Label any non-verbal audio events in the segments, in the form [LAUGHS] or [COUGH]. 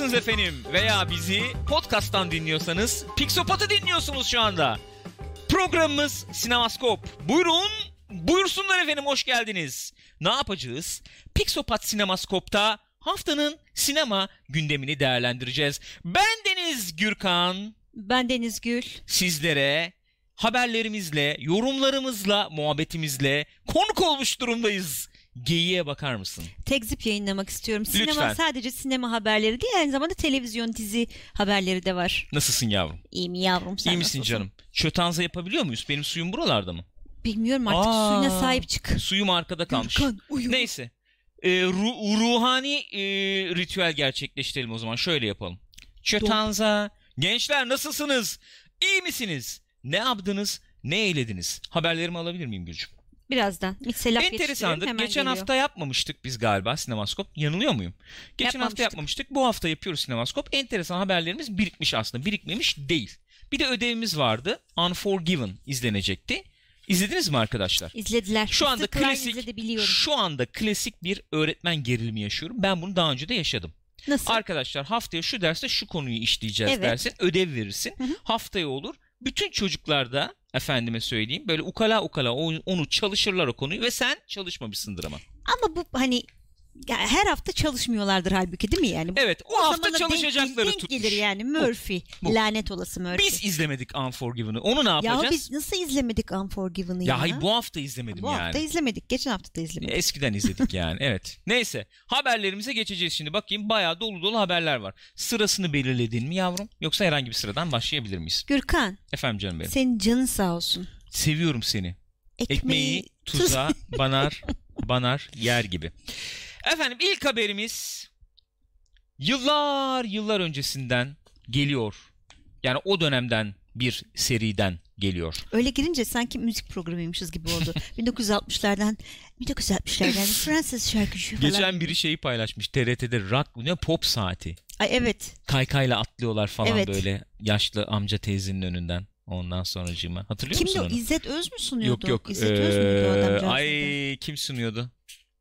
Ekranlarındasınız efendim. Veya bizi podcast'tan dinliyorsanız Pixopat'ı dinliyorsunuz şu anda. Programımız Sinemaskop. Buyurun, buyursunlar efendim hoş geldiniz. Ne yapacağız? Pixopat Sinemaskop'ta haftanın sinema gündemini değerlendireceğiz. Ben Deniz Gürkan. Ben Deniz Gül. Sizlere haberlerimizle, yorumlarımızla, muhabbetimizle konuk olmuş durumdayız. Geyiğe bakar mısın? Tekzip yayınlamak istiyorum. Sinema Lütfen. sadece sinema haberleri değil aynı zamanda televizyon dizi haberleri de var. Nasılsın yavrum? İyi mi yavrum sen İyi misin nasılsın? canım? Çötanza yapabiliyor muyuz? Benim suyum buralarda mı? Bilmiyorum artık Aa. suyuna sahip çık. Suyum arkada kalmış. Gürkan, uyu. Neyse. Ee, ru- ruhani e, ritüel gerçekleştirelim o zaman. Şöyle yapalım. Çötanza. Gençler nasılsınız? İyi misiniz? Ne yaptınız? Ne eylediniz? Haberlerimi alabilir miyim Gülcüm? Birazdan. Mitselaf Enteresandır. Geçen geliyor. hafta yapmamıştık biz galiba Sinemaskop. Yanılıyor muyum? Geçen hafta Yapmamıştık. Bu hafta yapıyoruz Sinemaskop. Enteresan haberlerimiz birikmiş aslında. Birikmemiş değil. Bir de ödevimiz vardı. Unforgiven izlenecekti. İzlediniz mi arkadaşlar? İzlediler. Şu anda. Klein klasik şu anda klasik bir öğretmen gerilimi yaşıyorum. Ben bunu daha önce de yaşadım. Nasıl? Arkadaşlar haftaya şu derste şu konuyu işleyeceğiz Evet. dersin. Ödev verirsin. Hı hı. Haftaya olur. Bütün çocuklar da efendime söyleyeyim böyle ukala ukala onu, çalışırlar o konuyu ve sen çalışmamışsındır ama. Ama bu hani ya her hafta çalışmıyorlardır halbuki değil mi yani? Evet o, O hafta zamana denk- çalışacakları denk tutmuş. gelir yani Murphy. bu. Lanet olası Murphy. Biz izlemedik Unforgiven'ı. Onu ne ya yapacağız? biz nasıl izlemedik Unforgiven'ı ya? Ya hayır bu hafta izlemedim Bu yani. hafta izlemedik. Geçen hafta da izlemedik. Eskiden izledik yani [LAUGHS] evet. Neyse haberlerimize geçeceğiz şimdi. Bakayım bayağı dolu dolu haberler var. Sırasını belirledin mi yavrum? Yoksa herhangi bir sıradan başlayabilir miyiz? Gürkan Efendim canım benim. senin canın sağ olsun. Seviyorum seni. Ekmeği, Ekmeği tuza banar banar yer gibi. [LAUGHS] Efendim ilk haberimiz yıllar yıllar öncesinden geliyor. Yani o dönemden bir seriden geliyor. Öyle girince sanki müzik programıymışız gibi oldu. [LAUGHS] 1960'lardan 1960'lardan Fransız şarkıcı falan. Geçen biri şeyi paylaşmış TRT'de rock ne pop saati. Ay evet. Kaykayla atlıyorlar falan Evet. böyle yaşlı amca teyzenin önünden. Ondan sonracığıma. Hatırlıyor Kimdi musun onu? İzzet Öz mü sunuyordu? Yok yok. İzzet Öz müydü o Ee, adamcağız? ay kim sunuyordu?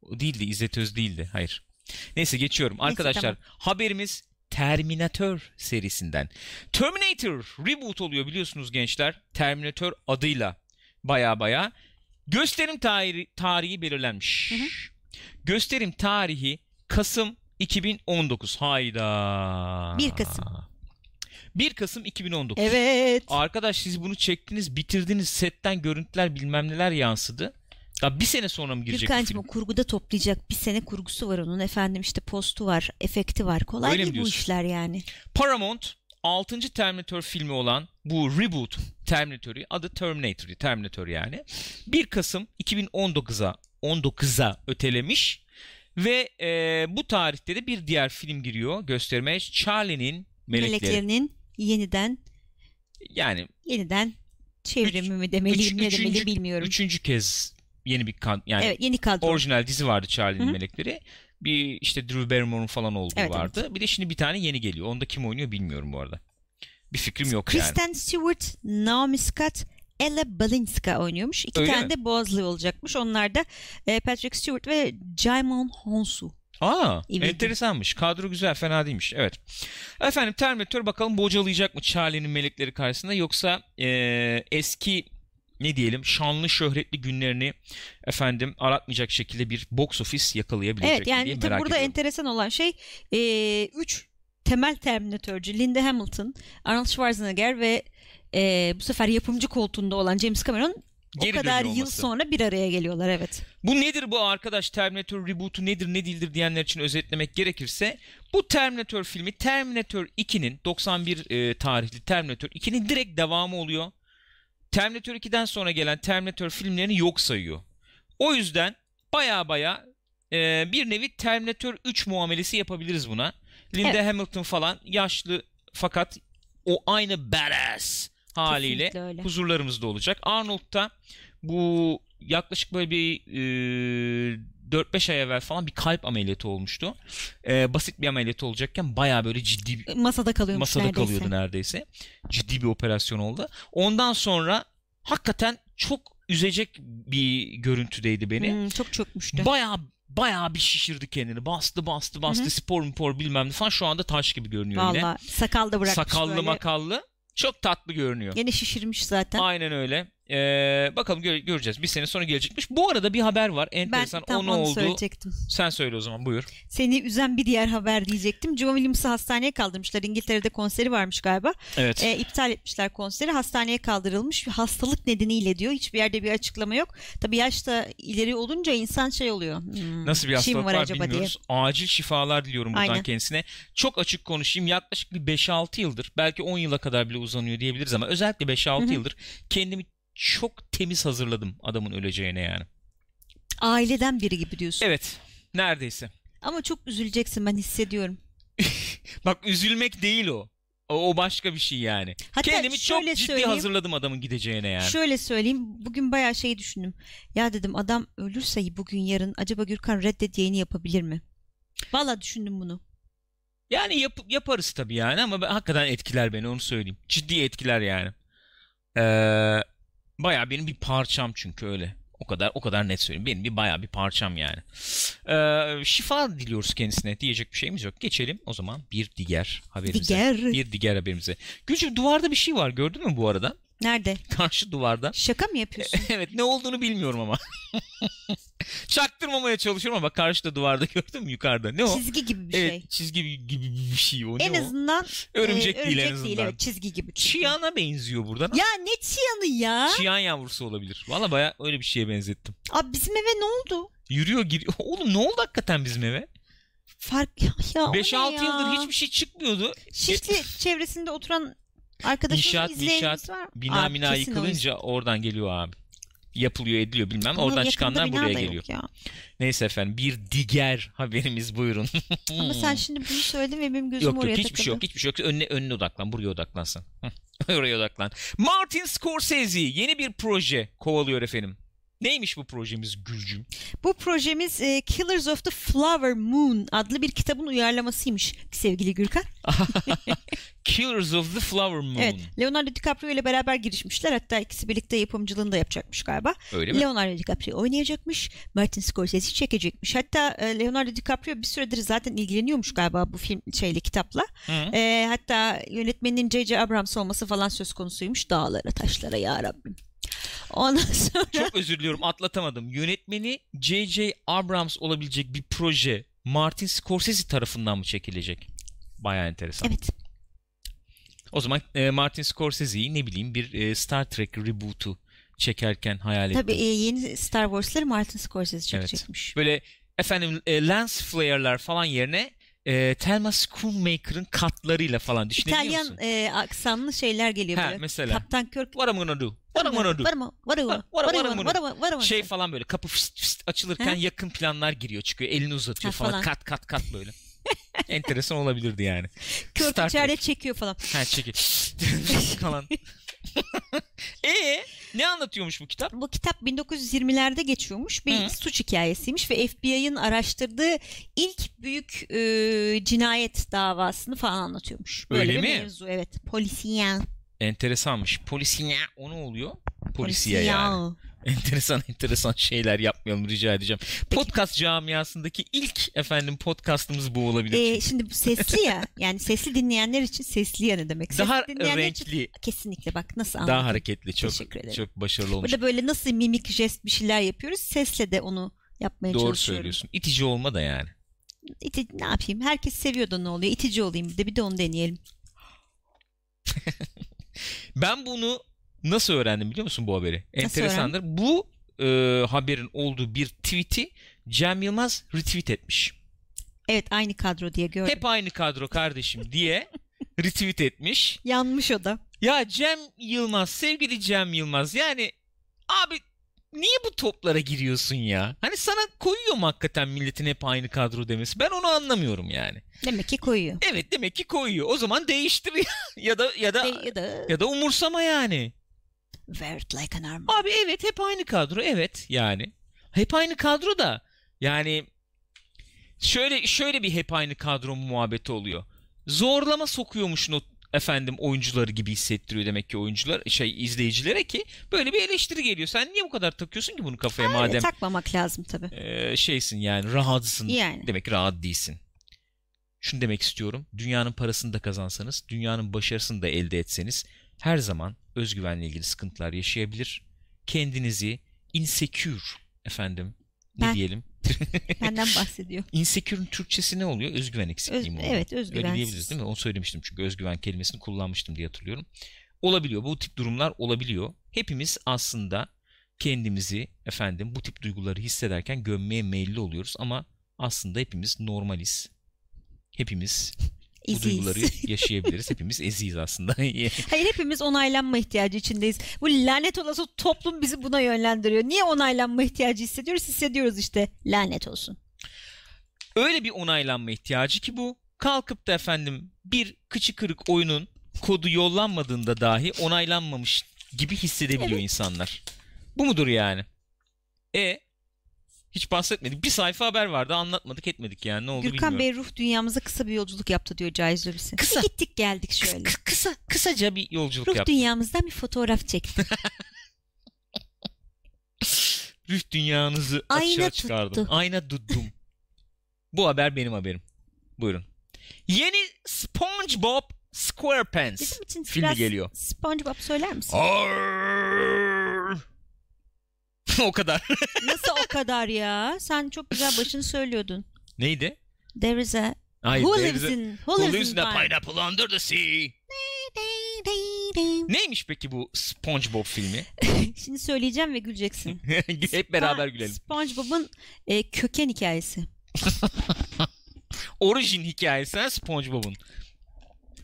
O değildi. İzzet Öz değildi. Hayır. Neyse geçiyorum. Neyse, Arkadaşlar tamam. haberimiz Terminator serisinden. Terminator reboot oluyor biliyorsunuz gençler. Terminator adıyla baya baya. Gösterim tarihi, tarihi belirlenmiş. Hı hı. Gösterim tarihi Kasım 2019. Hayda. 1 Kasım. 1 Kasım 2019. Evet. Arkadaş siz bunu çektiniz, bitirdiniz, setten görüntüler bilmem neler yansıdı. Ya bir sene sonra mı girecek Gürkan'cığım o kurguda toplayacak bir sene kurgusu var onun. Efendim işte postu var, efekti var. Kolay Öyle değil bu işler yani. Paramount 6. Terminator filmi olan bu reboot Terminator'ı adı Terminator, Terminator yani. 1 Kasım 2019'a 19'a ötelemiş ve e, bu tarihte de bir diğer film giriyor göstermeye. Charlie'nin Melekleri. Meleklerinin yeniden Yani yeniden çevrimi mi demeliyim üç- ne demeli bilmiyorum. üçüncü kez yeni bir kan yani evet yeni kadro. orijinal dizi vardı Charlie'nin Hı hı. Melekleri. Bir işte Drew Barrymore'un falan olduğu Evet, vardı. Bir de şimdi bir tane yeni geliyor. Onda kim oynuyor bilmiyorum bu arada. Bir fikrim yok yani. Kristen Stewart, Naomi Scott, Ella Balinska oynuyormuş. İki Öyle tane mi? de Boğazlı olacakmış. Onlar da e, Patrick Stewart ve Jaimon Honsu. Aa, İyiydi. enteresanmış. Kadro güzel, fena değilmiş. Evet. Efendim Terminator bakalım bocalayacak mı Charlie'nin melekleri karşısında yoksa eee, eski ne diyelim şanlı şöhretli günlerini efendim aratmayacak şekilde bir box office yakalayabilecek Evet diye yani tabii merak burada ediyorum. enteresan olan şey e, üç temel Terminatörcü Linda Hamilton, Arnold Schwarzenegger ve e, bu sefer yapımcı koltuğunda olan James Cameron Geri o kadar yıl sonra bir araya geliyorlar evet. Bu nedir bu arkadaş Terminator reboot'u nedir ne değildir diyenler için özetlemek gerekirse bu Terminator filmi Terminator 2'nin 91 e, tarihli Terminator 2'nin direkt devamı oluyor. Terminator 2'den sonra gelen Terminator filmlerini yok sayıyor. O yüzden baya baya e, bir nevi Terminator 3 muamelesi yapabiliriz buna. Linda Evet. Hamilton falan yaşlı fakat o aynı badass haliyle huzurlarımızda olacak. Arnold da bu yaklaşık böyle bir e, 4-5 ay evvel falan bir kalp ameliyatı olmuştu. E, basit bir ameliyat olacakken baya böyle ciddi bir Masada kalıyormuş masada neredeyse. kalıyordu neredeyse. Ciddi bir operasyon oldu. Ondan sonra hakikaten çok üzecek bir görüntüdeydi beni. Hmm, çok çökmüştü. Baya bayağı bir şişirdi kendini. Bastı bastı bastı Hı spor spor bilmem ne falan şu anda taş gibi görünüyor yine. Valla sakal da bırakmış Sakallı böyle. makallı. Çok tatlı görünüyor. Gene şişirmiş zaten. Aynen öyle. Ee, bakalım gö- göreceğiz. Bir sene sonra gelecekmiş. Bu arada bir haber var. ben Enteresan. tam o ne onu oldu? söyleyecektim. Sen söyle o zaman buyur. Seni üzen bir diğer haber diyecektim. John Williams'ı hastaneye kaldırmışlar. İngiltere'de konseri varmış galiba. Evet. E, iptal etmişler konseri. Hastaneye kaldırılmış. Hastalık nedeniyle diyor. Hiçbir yerde bir açıklama yok. Tabii yaşta ileri olunca insan şey oluyor. Hmm, Nasıl bir şey hastalık var, acaba bilmiyoruz. Acil şifalar diliyorum buradan Aynen. kendisine. Çok açık konuşayım. Yaklaşık bir 5-6 yıldır belki 10 yıla kadar bile uzanıyor diyebiliriz ama özellikle 5-6 Hı hı. yıldır kendimi çok temiz hazırladım adamın öleceğine yani. Aileden biri gibi diyorsun. Evet. Neredeyse. Ama çok üzüleceksin ben hissediyorum. [LAUGHS] Bak üzülmek değil o. O, o başka bir şey yani. Hatta Kendimi çok ciddi hazırladım adamın gideceğine yani. Şöyle söyleyeyim. Bugün bayağı şey düşündüm. Ya dedim adam ölürse bugün yarın acaba Gürkan reddet yayını yapabilir mi? Valla düşündüm bunu. Yani yap- yaparız tabii yani ama ben, hakikaten etkiler beni onu söyleyeyim. Ciddi etkiler yani. Ee, bayağı benim bir parçam çünkü öyle. O kadar o kadar net söyleyeyim. Benim bir bayağı bir parçam yani. Ee, şifa diliyoruz kendisine. Diyecek bir şeyimiz yok. Geçelim o zaman bir diğer haberimize. Diğer. Bir diğer haberimize. Gülcüm duvarda bir şey var gördün mü bu arada? Nerede? [LAUGHS] Karşı duvarda. Şaka mı yapıyorsun? [LAUGHS] evet ne olduğunu bilmiyorum ama. [LAUGHS] Çaktırmamaya çalışıyorum ama karşıda duvarda gördün mü yukarıda? Ne o? Çizgi gibi bir evet şey. çizgi gibi bir şey o. En ne o? azından Örümcek e, değil en örümcek azından. evet çizgi gibi. çünkü. Çiyan'a benziyor buradan. Ya ne çiyanı ya? Çiyan yavrusu olabilir. Valla baya öyle bir şeye benzettim. Abi bizim eve ne oldu? Yürüyor giriyor. Oğlum ne oldu hakikaten bizim eve? Fark ya, ya o ne 5-6 ya? yıldır hiçbir şey çıkmıyordu. Şişli çevresinde oturan arkadaşımız İnşaat, inşaat, var. Bina Abi, mina yıkılınca oradan geliyor abi. Yapılıyor ediliyor bilmem. Ama Oradan çıkanlar buraya geliyor. Ya. Neyse efendim bir diğer haberimiz buyurun. [LAUGHS] Ama sen şimdi bunu söyledin ve benim gözüm Yok oraya yok hiçbir takıldı. şey yok hiçbir şey yok. Önüne, önüne odaklan buraya odaklansan. [LAUGHS] Oraya odaklan. Martin Scorsese yeni bir proje kovalıyor efendim. Neymiş bu projemiz Gülcüm? Bu projemiz e, Killers of the Flower Moon adlı bir kitabın uyarlamasıymış sevgili Gürkan. [LAUGHS] [LAUGHS] Killers of the Flower Moon. Evet, Leonardo DiCaprio ile beraber girişmişler. Hatta ikisi birlikte yapımcılığını da yapacakmış galiba. Öyle mi? Leonardo DiCaprio oynayacakmış. Martin Scorsese çekecekmiş. Hatta e, Leonardo DiCaprio bir süredir zaten ilgileniyormuş galiba bu film şeyle kitapla. Hı. E, hatta yönetmenin J.J. Abrams olması falan söz konusuymuş. Dağlara taşlara ya Rabbim. Ondan sonra Çok özür diliyorum atlatamadım. Yönetmeni J.J. Abrams olabilecek bir proje Martin Scorsese tarafından mı çekilecek? Baya enteresan. evet O zaman e, Martin Scorsese'yi ne bileyim bir e, Star Trek reboot'u çekerken hayal ettim. tabii e, yeni Star Wars'ları Martin Scorsese Evet. çekecekmiş. Böyle efendim e, lens flare'lar falan yerine e, Thelma Schoonmaker'ın katlarıyla falan düşünebiliyor İtalyan musun? e, aksanlı şeyler geliyor Ha, böyle. mesela. Kaptan Kirk What I'm gonna do? What I'm gonna do? Var mı? Var mı? What-? Var mı? Var mı? Şey falan böyle kapı fıst fıst açılırken Ha? yakın planlar giriyor çıkıyor elini uzatıyor Ha, falan. falan. kat kat kat böyle. [LAUGHS] Enteresan olabilirdi yani. Kirk içeride çekiyor falan. Ha çekil. [LAUGHS] [LAUGHS] falan. [LAUGHS] e ne anlatıyormuş bu kitap? Bu kitap 1920'lerde geçiyormuş. Bir Hı. suç hikayesiymiş ve FBI'ın araştırdığı ilk büyük e, cinayet davasını falan anlatıyormuş. Böyle Öyle bir mi? mevzu evet. Polisiyen. Enteresanmış. Polisiye o ne oluyor? Polisiye yani. Enteresan enteresan şeyler yapmayalım rica edeceğim. Podcast camiasındaki ilk efendim podcastımız bu olabilir. Ee, şimdi bu sesli ya. [LAUGHS] Yani sesli dinleyenler için sesli ya ne demek? Daha dinleyenler için- renkli, kesinlikle bak nasıl anladım. daha hareketli. Çok çok başarılı olmuş. Burada böyle nasıl mimik jest bir şeyler yapıyoruz. Sesle de onu yapmaya Doğru çalışıyorum. söylüyorsun. İtici olma da yani. İti, ne yapayım? Herkes seviyor da ne oluyor? İtici olayım bir de bir de onu deneyelim. [LAUGHS] Ben bunu nasıl öğrendim biliyor musun bu haberi? Enteresandır. Bu e, haberin olduğu bir tweet'i Cem Yılmaz retweet etmiş. Evet aynı kadro diye gördüm. Hep aynı kadro kardeşim diye [LAUGHS] retweet etmiş. Yanmış o da. Ya Cem Yılmaz, sevgili Cem Yılmaz yani abi niye bu toplara giriyorsun ya? Hani sana koyuyor mu hakikaten milletin hep aynı kadro demesi? Ben onu anlamıyorum yani. Demek ki koyuyor. Evet demek ki koyuyor. O zaman değiştir ya. [LAUGHS] ya da ya da De- ya da ya da umursama yani. Wear it like an armor. Abi evet hep aynı kadro evet yani. Hep aynı kadro da yani şöyle şöyle bir hep aynı kadro muhabbeti oluyor. Zorlama sokuyormuşsun o efendim oyuncuları gibi hissettiriyor demek ki oyuncular şey izleyicilere ki böyle bir eleştiri geliyor. Sen niye bu kadar takıyorsun ki bunu kafaya Öyle madem takmamak lazım tabii. e, şeysin yani rahatsın. Yani. Demek ki rahat değilsin. Şunu demek istiyorum. Dünyanın parasını da kazansanız, dünyanın başarısını da elde etseniz her zaman özgüvenle ilgili sıkıntılar yaşayabilir. Kendinizi insecure efendim ne Ben- diyelim? [LAUGHS] Benden bahsediyor. [LAUGHS] Insecure'ın Türkçesi ne oluyor? Özgüven eksikliği Öz- mi oluyor? evet Öyle özgüvensiz. diyebiliriz değil mi? Onu söylemiştim çünkü özgüven kelimesini kullanmıştım diye hatırlıyorum. Olabiliyor. Bu tip durumlar olabiliyor. Hepimiz aslında kendimizi efendim bu tip duyguları hissederken gömmeye meyilli oluyoruz ama aslında hepimiz normaliz. Hepimiz bu duyguları yaşayabiliriz. Hepimiz eziyiz aslında. [LAUGHS] Hayır hepimiz onaylanma ihtiyacı içindeyiz. Bu lanet olası toplum bizi buna yönlendiriyor. Niye onaylanma ihtiyacı hissediyoruz? Hissediyoruz işte. Lanet olsun. Öyle bir onaylanma ihtiyacı ki bu. Kalkıp da efendim bir kıçı kırık oyunun kodu yollanmadığında dahi onaylanmamış gibi hissedebiliyor Evet. insanlar. Bu mudur yani? E hiç bahsetmedik. Bir sayfa haber vardı anlatmadık etmedik yani ne oldu Gürkan bilmiyorum. Bey ruh dünyamıza kısa bir yolculuk yaptı diyor Caiz Lobisi. Kısa. Bir gittik geldik şöyle. kıs- kısa kısaca bir yolculuk Ruh yaptı. dünyamızdan bir fotoğraf çekti. [LAUGHS] Ruh dünyanızı Ayna açığa çıkardım. tuttu. Ayna tuttum. Bu haber benim haberim. Buyurun. Yeni SpongeBob SquarePants Bizim için filmi geliyor. SpongeBob söyler misin? Arrrr. [LAUGHS] o kadar. Nasıl o kadar ya? Sen çok güzel başını söylüyordun. Neydi? There is a Hayır, who lives in who, Who lives, in a pine? pineapple under the sea? [LAUGHS] Neymiş peki bu SpongeBob filmi? [LAUGHS] Şimdi söyleyeceğim ve güleceksin. Hep beraber gülelim. SpongeBob'un e, köken hikayesi. Orijin hikayesi SpongeBob'un.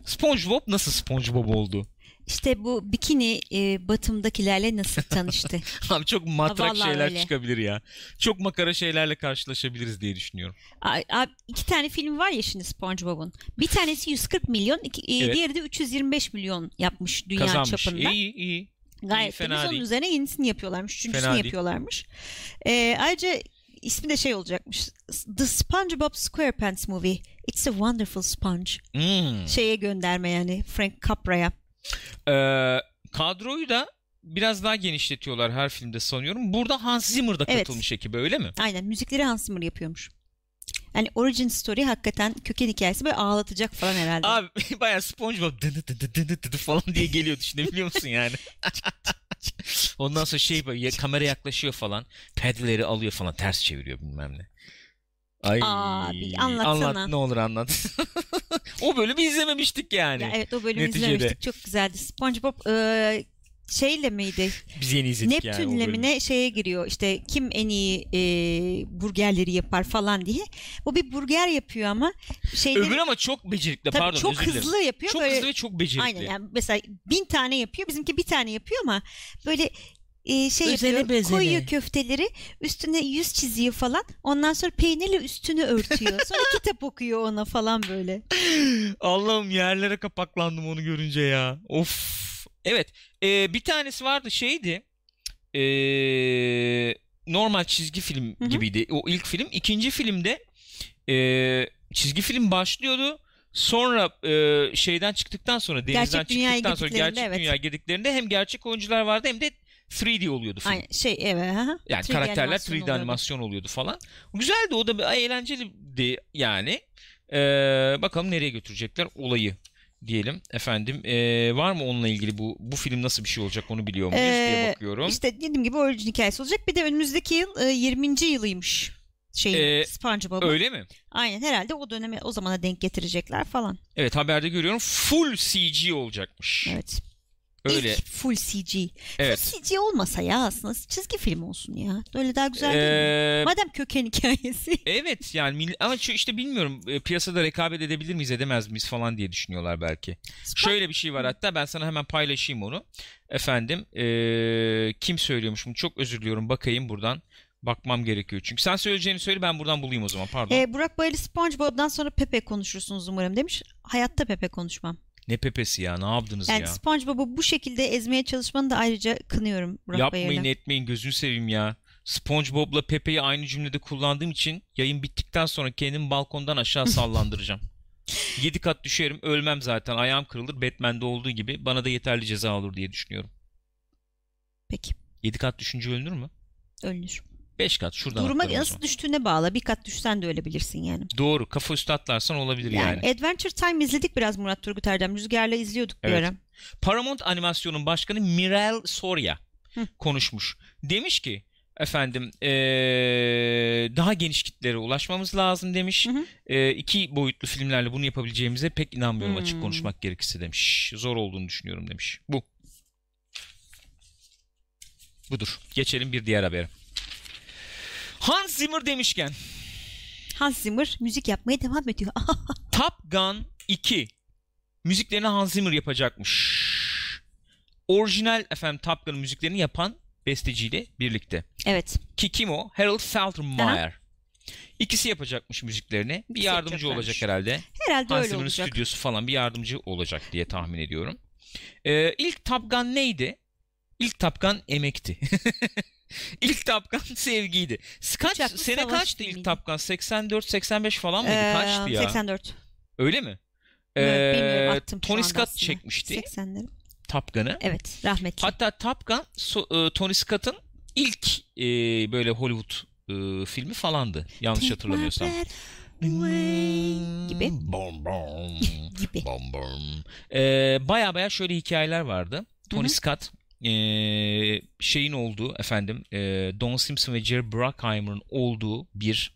SpongeBob nasıl SpongeBob oldu? İşte bu bikini e, batımdakilerle nasıl tanıştı? [LAUGHS] Abi çok matrak Vallahi şeyler öyle. çıkabilir ya. Çok makara şeylerle karşılaşabiliriz diye düşünüyorum. A- a- iki tane film var ya şimdi SpongeBob'un. Bir tanesi 140 milyon, iki, e, Evet. diğeri de 325 milyon yapmış dünya Kazanmış. çapında. İyi iyi. Gayet fena temiz. Onun değil. üzerine yenisini yapıyorlarmış. Üçüncüsünü Fena değil. yapıyorlarmış. E, ayrıca ismi de şey olacakmış. The SpongeBob SquarePants Movie. It's a wonderful sponge. Hmm. Şeye gönderme yani Frank Capra'ya. Ee, kadroyu da biraz daha genişletiyorlar her filmde sanıyorum. Burada Hans Zimmer da Evet. katılmış ekibe öyle mi? Aynen müzikleri Hans Zimmer yapıyormuş. Yani origin story hakikaten köken hikayesi böyle ağlatacak falan herhalde. Abi [LAUGHS] bayağı SpongeBob dı dı dı dı dı falan diye geliyor düşünebiliyor musun yani? [LAUGHS] Ondan sonra şey böyle kamera yaklaşıyor falan. Pedleri alıyor falan ters çeviriyor bilmem ne. Ay, Abi, anlatsana. Anlat ne olur anlat. [LAUGHS] o bölümü izlememiştik yani. Ya evet o bölümü Neticede. izlemiştik. Çok güzeldi. SpongeBob e, şeyle miydi? Biz yeni izledik yani Neptün'le bölümü. mi ne şeye giriyor işte kim en iyi e, burgerleri yapar falan diye. Bu bir burger yapıyor ama şeyleri Öbür ama çok becerikli tabii pardon çok hızlı yapıyor. Çok böyle, hızlı ve çok becerikli. Aynen yani mesela bin tane yapıyor. Bizimki bir tane yapıyor ama böyle e, şey Özene yapıyor. bezene. Koyuyor köfteleri üstüne yüz çiziyor falan. Ondan sonra peynirle üstünü örtüyor. [LAUGHS] Sonra kitap okuyor ona falan böyle. Allah'ım yerlere kapaklandım onu görünce ya. Of. Evet. e, bir tanesi vardı şeydi. e, normal çizgi film Hı hı. gibiydi. O ilk film. İkinci filmde e, çizgi film başlıyordu. Sonra e, şeyden çıktıktan sonra denizden Gerçek çıktıktan sonra gerçek evet. dünyaya girdiklerinde hem gerçek oyuncular vardı hem de 3D oluyordu film. Aynen şey evet. aha. Yani 3D karakterler animasyon 3D oluyordu. animasyon oluyordu falan. Güzeldi o da bir eğlenceliydi yani. Ee, bakalım nereye götürecekler olayı diyelim efendim. Ee, var mı onunla ilgili bu bu film nasıl bir şey olacak onu biliyor muyuz diye Ee, bakıyorum. İşte dediğim gibi origin hikayesi olacak. Bir de önümüzdeki yıl e, 20. yılıymış şey Ee, SpongeBob'un. Öyle mi? Aynen herhalde o döneme o zamana denk getirecekler falan. Evet haberde görüyorum full CG olacakmış. Evet. Öyle. İlk full CG. Evet. Full CG olmasa ya aslında çizgi film olsun ya. Öyle daha güzel değil mi? Ee, Madem köken hikayesi. [LAUGHS] evet yani ama şu işte bilmiyorum e, piyasada rekabet edebilir miyiz edemez miyiz falan diye düşünüyorlar belki. Şöyle bir şey var hatta ben sana hemen paylaşayım onu. Efendim eee, kim söylüyormuş bunu çok özür diliyorum bakayım buradan. Bakmam gerekiyor çünkü. Sen söyleyeceğini söyle ben buradan bulayım o zaman pardon. Ee, Burak Baylı SpongeBob'dan sonra Pepe konuşursunuz umarım demiş. Hayatta Pepe konuşmam. Ne pepesi ya ne yaptınız Yani ya. SpongeBob'u bu şekilde ezmeye çalışmanı da ayrıca kınıyorum Burak Yapmayın Bayır'la. etmeyin gözünü seveyim ya. SpongeBob'la Pepe'yi aynı cümlede kullandığım için yayın bittikten sonra kendimi balkondan aşağı [LAUGHS] sallandıracağım. 7 kat düşerim ölmem zaten ayağım kırılır Batman'de olduğu gibi bana da yeterli ceza olur diye düşünüyorum. Peki. 7 kat düşünce ölünür mü? Ölünür. 5 kat şuradan Duruma atlarım o nasıl zaman. düştüğüne bağlı. Bir kat düşsen de ölebilirsin yani. Doğru kafa üstü atlarsan olabilir yani. Yani, Adventure Time izledik biraz Murat Turgut Erdem. Rüzgar'la izliyorduk bir Evet. ara. Paramount Animasyon'un başkanı Mirel Soria Hı. konuşmuş. Demiş ki efendim eee, daha geniş kitlere ulaşmamız lazım demiş. Hı hı. Eee, iki boyutlu filmlerle bunu yapabileceğimize pek inanmıyorum açık Hmm. konuşmak gerekirse demiş. Zor olduğunu düşünüyorum demiş. Bu. Budur. Geçelim bir diğer habere. Hans Zimmer demişken Hans Zimmer müzik yapmaya devam ediyor. [LAUGHS] Top Gun 2 müziklerini Hans Zimmer yapacakmış. Orijinal efendim Top Gun müziklerini yapan besteciyle birlikte. evet. Ki kim o? Harold Faltermeyer. İkisi yapacakmış müziklerini. Bir İkisi yardımcı olacak herhalde. Herhalde Hans öyle olacak. stüdyosu falan bir yardımcı olacak diye tahmin ediyorum. Ee, ilk Top Gun neydi? İlk Top Gun emekti. [LAUGHS] ilk Top Gun sevgiydi. Kaç, Uçaklı sene kaçtı ilk filmiydi. Top Gun? 84-85 falan mıydı? Ee, Kaçtı ya? 84. Öyle mi? Ee, Tony Scott çekmişti 80'lerim. Top Gun'ı. Evet rahmetli. Hatta Top Gun so- e, Tony Scott'ın ilk e, böyle Hollywood e, filmi falandı. Yanlış Take hatırlamıyorsam. gibi. Bom bom. [LAUGHS] gibi. bom bom. Ee, baya baya şöyle hikayeler vardı. Tony Hı hı. Scott e, şeyin olduğu efendim e, Don Simpson ve Jerry Bruckheimer'ın olduğu bir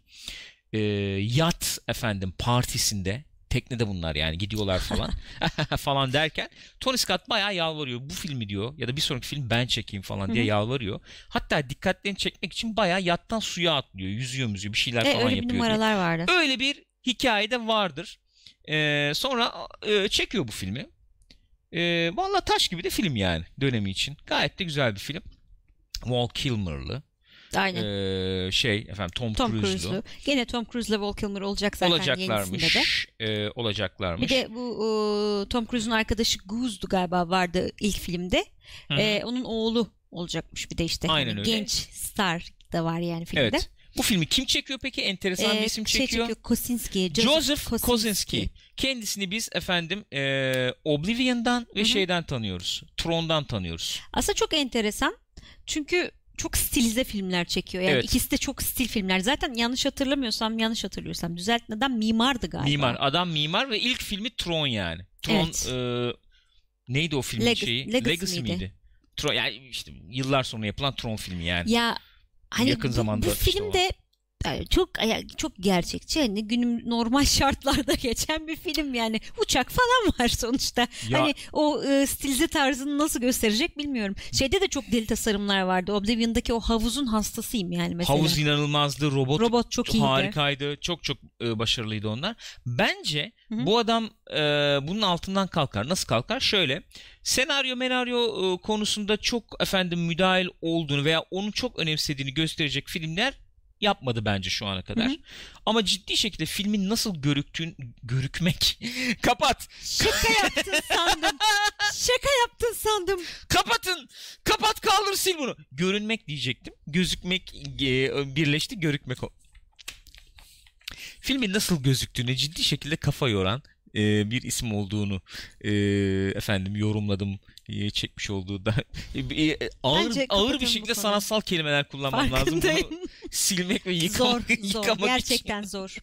e, yat efendim partisinde teknede bunlar yani gidiyorlar falan [LAUGHS] [LAUGHS] falan derken Tony Scott bayağı yalvarıyor. Bu filmi diyor ya da bir sonraki film ben çekeyim falan diye yalvarıyor. Hatta dikkatlerini çekmek için bayağı yattan suya atlıyor. Yüzüyor müzüyor bir şeyler E, falan öyle bir yapıyor. diye. numaralar vardı. Öyle bir hikaye de vardır. Ee, sonra e, çekiyor bu filmi. Ee, Valla taş gibi de film yani dönemi için. Gayet de güzel bir film. Val Kilmer'lı. Aynen. Ee, şey efendim Tom, Tom Cruise'lu. Cruise'lu. Gene Tom Cruise'la Val Kilmer olacak zaten yenisinde de. Olacaklarmış. Ee, olacaklarmış. Bir de bu e, Tom Cruise'un arkadaşı Goose'du galiba vardı ilk filmde. E, onun oğlu olacakmış bir de işte. Aynen Hani öyle. Genç star da var yani filmde. evet. Bu filmi kim çekiyor peki? Enteresan bir E, isim şey çekiyor. Kosinski. Joseph, Kosinski. Kendisini biz efendim e, Oblivion'dan ve Hı hı. şeyden tanıyoruz. Tron'dan tanıyoruz. Aslında çok enteresan. Çünkü çok stilize filmler çekiyor. Yani Evet. ikisi de çok stil filmler. Zaten yanlış hatırlamıyorsam, yanlış hatırlıyorsam düzeltin adam mimardı galiba. Mimar. Adam mimar ve ilk filmi Tron yani. Tron Evet. e, neydi o filmin Leg- şeyi? Legacy miydi? miydi? Tron yani işte yıllar sonra yapılan Tron filmi yani. Ya hani Yakın bu, zamanda bu işte film de yani çok çok gerçekçi. Hani günüm normal [LAUGHS] şartlarda geçen bir film yani. Uçak falan var sonuçta. Ya- Hani o e, stilize tarzını nasıl gösterecek bilmiyorum. Şeyde de çok deli tasarımlar vardı. Oblivion'daki o havuzun hastasıyım yani mesela. Havuz inanılmazdı. Robot, Robot çok iyiydi. harikaydı. Çok çok e, başarılıydı onlar. Bence Hı hı. bu adam e, bunun altından kalkar. Nasıl kalkar? Şöyle senaryo menaryo e, konusunda çok efendim müdahil olduğunu veya onu çok önemsediğini gösterecek filmler yapmadı bence şu ana kadar. Hı hı. Ama ciddi şekilde filmin nasıl görüktüğün görükmek [LAUGHS] kapat Şaka yaptın sandım. Şaka yaptın sandım. kapatın kapat kaldır sil bunu görünmek diyecektim gözükmek e, birleşti görükmek o filmin nasıl gözüktüğüne ciddi şekilde kafa yoran e, bir isim olduğunu e, efendim yorumladım çekmiş olduğu da [LAUGHS] e, e, ağır Bence ağır bir şekilde sanatsal kelimeler kullanmam lazım bunu [LAUGHS] silmek ve zor, yıkamak, zor. yıkamak için. Gerçekten zor.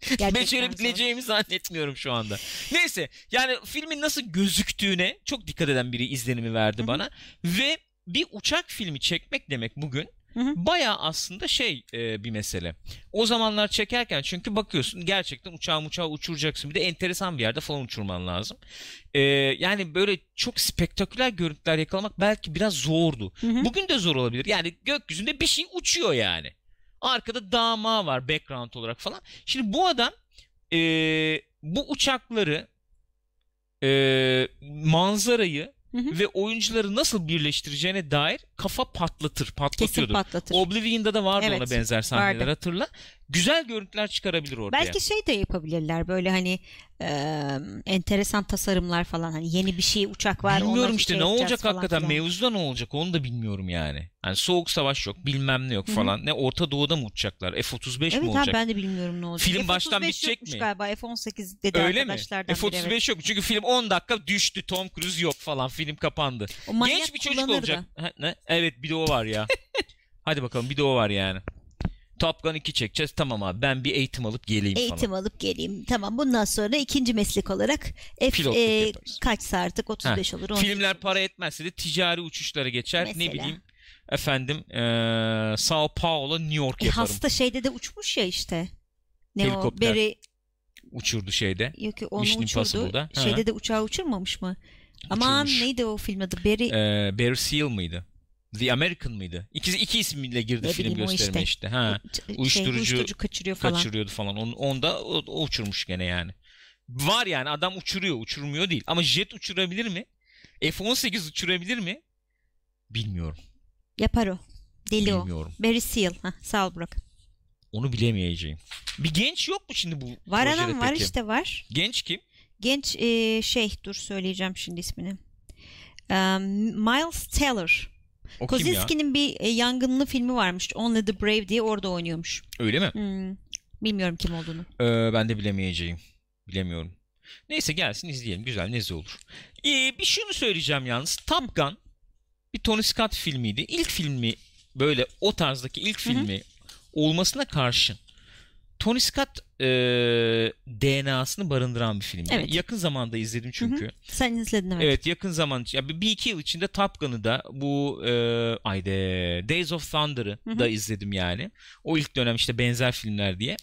Gerçekten zor. Becerebileceğimi zannetmiyorum şu anda. Neyse yani filmin nasıl gözüktüğüne çok dikkat eden biri izlenimi verdi bana. Ve bir uçak filmi çekmek demek bugün Hı hı. baya aslında şey e, bir mesele. O zamanlar çekerken çünkü bakıyorsun gerçekten uçağı uçağı uçuracaksın. Bir de enteresan bir yerde falan uçurman lazım. E, yani böyle çok spektaküler görüntüler yakalamak belki biraz zordu. Hı hı. Bugün de zor olabilir. Yani gökyüzünde bir şey uçuyor yani. Arkada dağma var background olarak falan. Şimdi bu adam e, bu uçakları e, manzarayı Hı hı. ve oyuncuları nasıl birleştireceğine dair kafa patlatır. Kesin Patlatıyordu. patlatır. Oblivion'da da vardı Evet, ona benzer sahneler vardı. hatırla. Güzel görüntüler çıkarabilir ortaya. Belki şey de yapabilirler böyle hani e, enteresan tasarımlar falan hani yeni bir şey uçak var. Bilmiyorum işte şey ne olacak falan hakikaten filan. mevzuda ne olacak onu da bilmiyorum yani. Hani soğuk savaş yok bilmem ne yok falan. Ne Orta Doğu'da mı uçacaklar? F-35 Evet mi olacak? ben de bilmiyorum ne olacak. Film baştan F-35 bitecek yokmuş mi? galiba F-18 dedi Öyle mi? arkadaşlardan biri. F-35 evet. yok çünkü film 10 dakika düştü Tom Cruise yok falan film kapandı. O Genç bir çocuk olacak. da. Ha, ne? Evet bir de o var ya. [LAUGHS] Hadi bakalım bir de o var yani. Top Gun 2 çekeceğiz tamam abi ben bir eğitim alıp geleyim Eğitim falan. alıp geleyim. Tamam bundan sonra ikinci meslek olarak F Pilotluk e, yaparız. kaçsa artık 35 olur. 18 Filmler olur. para etmezse de ticari uçuşlara geçer. Ne Mesela. bileyim efendim eee Sao Paulo New York E, yaparım. hasta şeyde de uçmuş ya işte. Ne Helikopter. o? Beri Uçurdu şeyde. yok onu Mission uçurdu. Impossible'da. Ha. Şeyde de uçağı uçurmamış mı? Aman Uçurmuş. neydi o film adı? Beri Eee Barry Seal mıydı? The American mıydı? İkisi iki ismiyle girdi Ne film o gösterime işte. işte. Ha. şey, uyuşturucu uyuşturucu kaçırıyor falan. kaçırıyordu falan. Onu, onda o, o uçurmuş gene yani. Var yani adam uçuruyor, uçurmuyor değil. Ama jet uçurabilir mi? F-18 uçurabilir mi? Bilmiyorum. Yapar o. Deli o. Bilmiyorum. Barry Seal. Hah, sağ ol Burak. Onu bilemeyeceğim. Bir genç yok mu şimdi bu Var adam var peki? işte var. Genç kim? Genç e, şey dur söyleyeceğim şimdi ismini. Um, Miles Teller. O? Kozinski'nin bir e, yangınlı filmi varmış. Only the Brave diye orada oynuyormuş. Öyle mi? Hmm, Bilmiyorum kim olduğunu. Ee, ben de bilemeyeceğim. Bilemiyorum. Neyse gelsin izleyelim. Güzel nezi olur. Ee, bir şunu söyleyeceğim yalnız. Top Gun bir Tony Scott filmiydi. İlk filmi böyle o tarzdaki ilk filmi olmasına karşın Tony Scott e, DNA'sını barındıran bir film. Evet. Yakın zamanda izledim çünkü. Sen izledin evet. Evet yakın zaman ya bir, iki yıl içinde Top Gun'ı da bu e, ayda Days of Thunder'ı Hı hı. da izledim yani. O ilk dönem işte benzer filmler diye.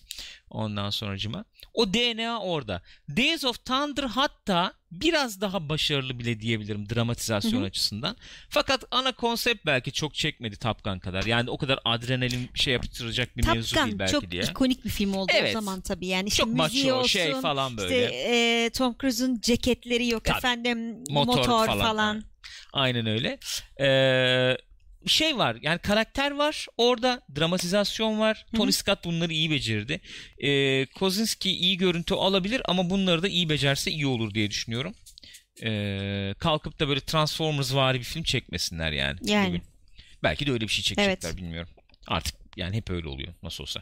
Ondan sonracıma. O DNA orada. Days of Thunder hatta biraz daha başarılı bile diyebilirim dramatizasyon Hı hı. açısından. Fakat ana konsept belki çok çekmedi Top Gun kadar. Yani o kadar adrenalin şey yaptıracak bir Top mevzu Gun değil belki çok diye. ikonik bir film oldu Evet. o zaman tabii. Yani işte Çok macho olsun, şey falan böyle. işte e, Tom Cruise'un ceketleri yok Tabii. efendim Motor motor, falan. falan. Aynen öyle. Ee, şey var yani karakter var orada dramatizasyon var. Hı hı. Tony Scott bunları iyi becerdi. Ee, Kozinski iyi görüntü alabilir ama bunları da iyi becerse iyi olur diye düşünüyorum. Ee, kalkıp da böyle Transformers vari bir film çekmesinler yani. Yani. bugün. Belki de öyle bir şey çekecekler Evet. bilmiyorum. Artık yani hep öyle oluyor nasıl olsa.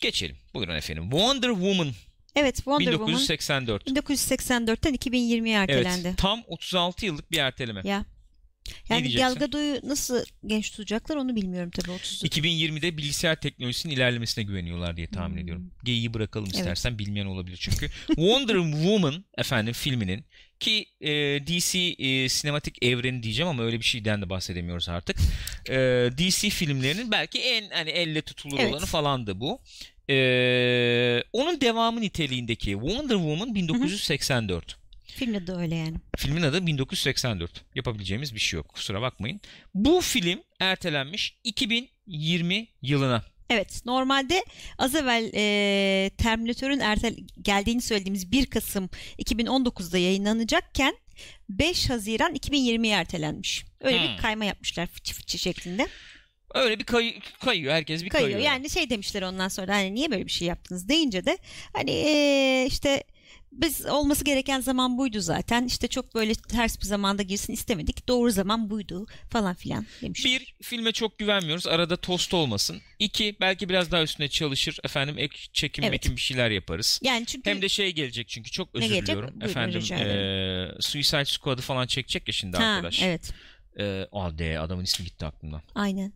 Geçelim. Buyurun efendim. Wonder Woman Evet Wonder 1984. Woman 1984'ten 2020'ye ertelendi. Evet, tam 36 yıllık bir erteleme. Ya. Yani? Gal Gadot'u nasıl genç tutacaklar onu bilmiyorum tabii 30. 2020'de bilgisayar teknolojisinin ilerlemesine güveniyorlar diye tahmin Hmm. ediyorum. Geyiği bırakalım Evet. istersen bilmeyen olabilir çünkü. [LAUGHS] Wonder Woman efendim filminin ki e, DC e, sinematik evreni diyeceğim ama öyle bir şeyden de bahsedemiyoruz artık. E, DC filmlerinin belki en hani elle tutulur Evet. olanı falandı bu. E, onun devamı niteliğindeki Wonder Woman 1984. Filmde de öyle yani. Filmin adı 1984. Yapabileceğimiz bir şey yok. Kusura bakmayın. Bu film ertelenmiş 2020 yılına. Evet normalde az evvel e, Terminator'ın ertel geldiğini söylediğimiz 1 Kasım 2019'da yayınlanacakken 5 Haziran 2020'ye ertelenmiş. Öyle Hmm. bir kayma yapmışlar fıçı fıçı şeklinde. Öyle bir kay- kayıyor. Herkes bir Kayıyor. kayıyor. Yani şey demişler ondan sonra hani niye böyle bir şey yaptınız deyince de hani e, işte biz olması gereken zaman buydu zaten. İşte çok böyle ters bir zamanda girsin istemedik. Doğru zaman buydu falan filan demişler. Bir, filme çok güvenmiyoruz. Arada tost olmasın. İki, belki biraz daha üstüne çalışır. Efendim ek çekim Evet. mekim bir şeyler yaparız. Yani çünkü Hem de şey gelecek çünkü çok özür diliyorum. Buyurun, Efendim eee Suicide Squad'ı falan çekecek ya şimdi ha, arkadaş. evet Eee Ade adamın ismi gitti aklımdan. aynen.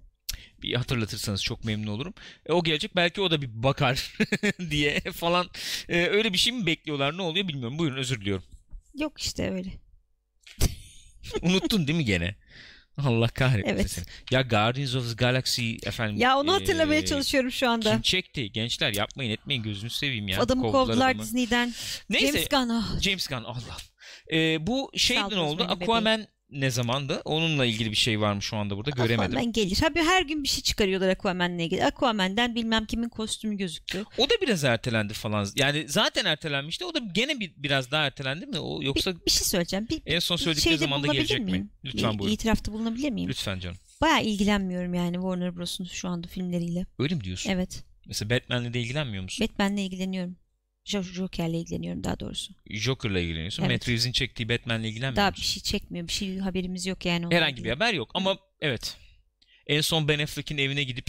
Bir hatırlatırsanız çok memnun olurum. E, o gelecek belki o da bir bakar [LAUGHS] diye falan. E, öyle bir şey mi bekliyorlar ne oluyor bilmiyorum. Buyurun özür diliyorum. Yok işte öyle. [LAUGHS] Unuttun değil mi gene? Allah kahretmesin Evet. seni. Ya Guardians of the Galaxy efendim. Ya onu hatırlamaya çalışıyorum şu anda. Kim çekti? Gençler yapmayın etmeyin gözünü seveyim ya. Adamı Kovdular kovdular adamı. Disney'den. Neyse James Gunn. ah. James Gunn Allah. E, bu şeyden Saldınız oldu. Aquaman ne zamandı? Onunla ilgili bir şey var mı şu anda burada göremedim. Aquaman gelir. Abi her gün bir şey çıkarıyorlar Aquaman'la ilgili. Aquaman'den bilmem kimin kostümü gözüktü. O da biraz ertelendi falan. Yani zaten ertelenmişti. O da gene bir, biraz daha ertelendi mi? O yoksa Bir, bir şey söyleyeceğim. Bir, en son söyledikleri zamanda gelecek mi? miyim? Lütfen bir buyurun. itirafta bulunabilir miyim? Lütfen canım. Bayağı ilgilenmiyorum yani Warner Bros'un şu anda filmleriyle. Öyle mi diyorsun? Evet. Mesela Batman'le de ilgilenmiyor musun? Batman'le ilgileniyorum. Jo- Joker'le ilgileniyorum daha doğrusu. Joker'la ilgileniyorsun. Evet. Matt Reeves'in çektiği Batman'le ilgilenmiyor Daha bir şey çekmiyor. Bir şey haberimiz yok yani. Herhangi bir ilgili. haber yok ama evet. En son Ben Affleck'in evine gidip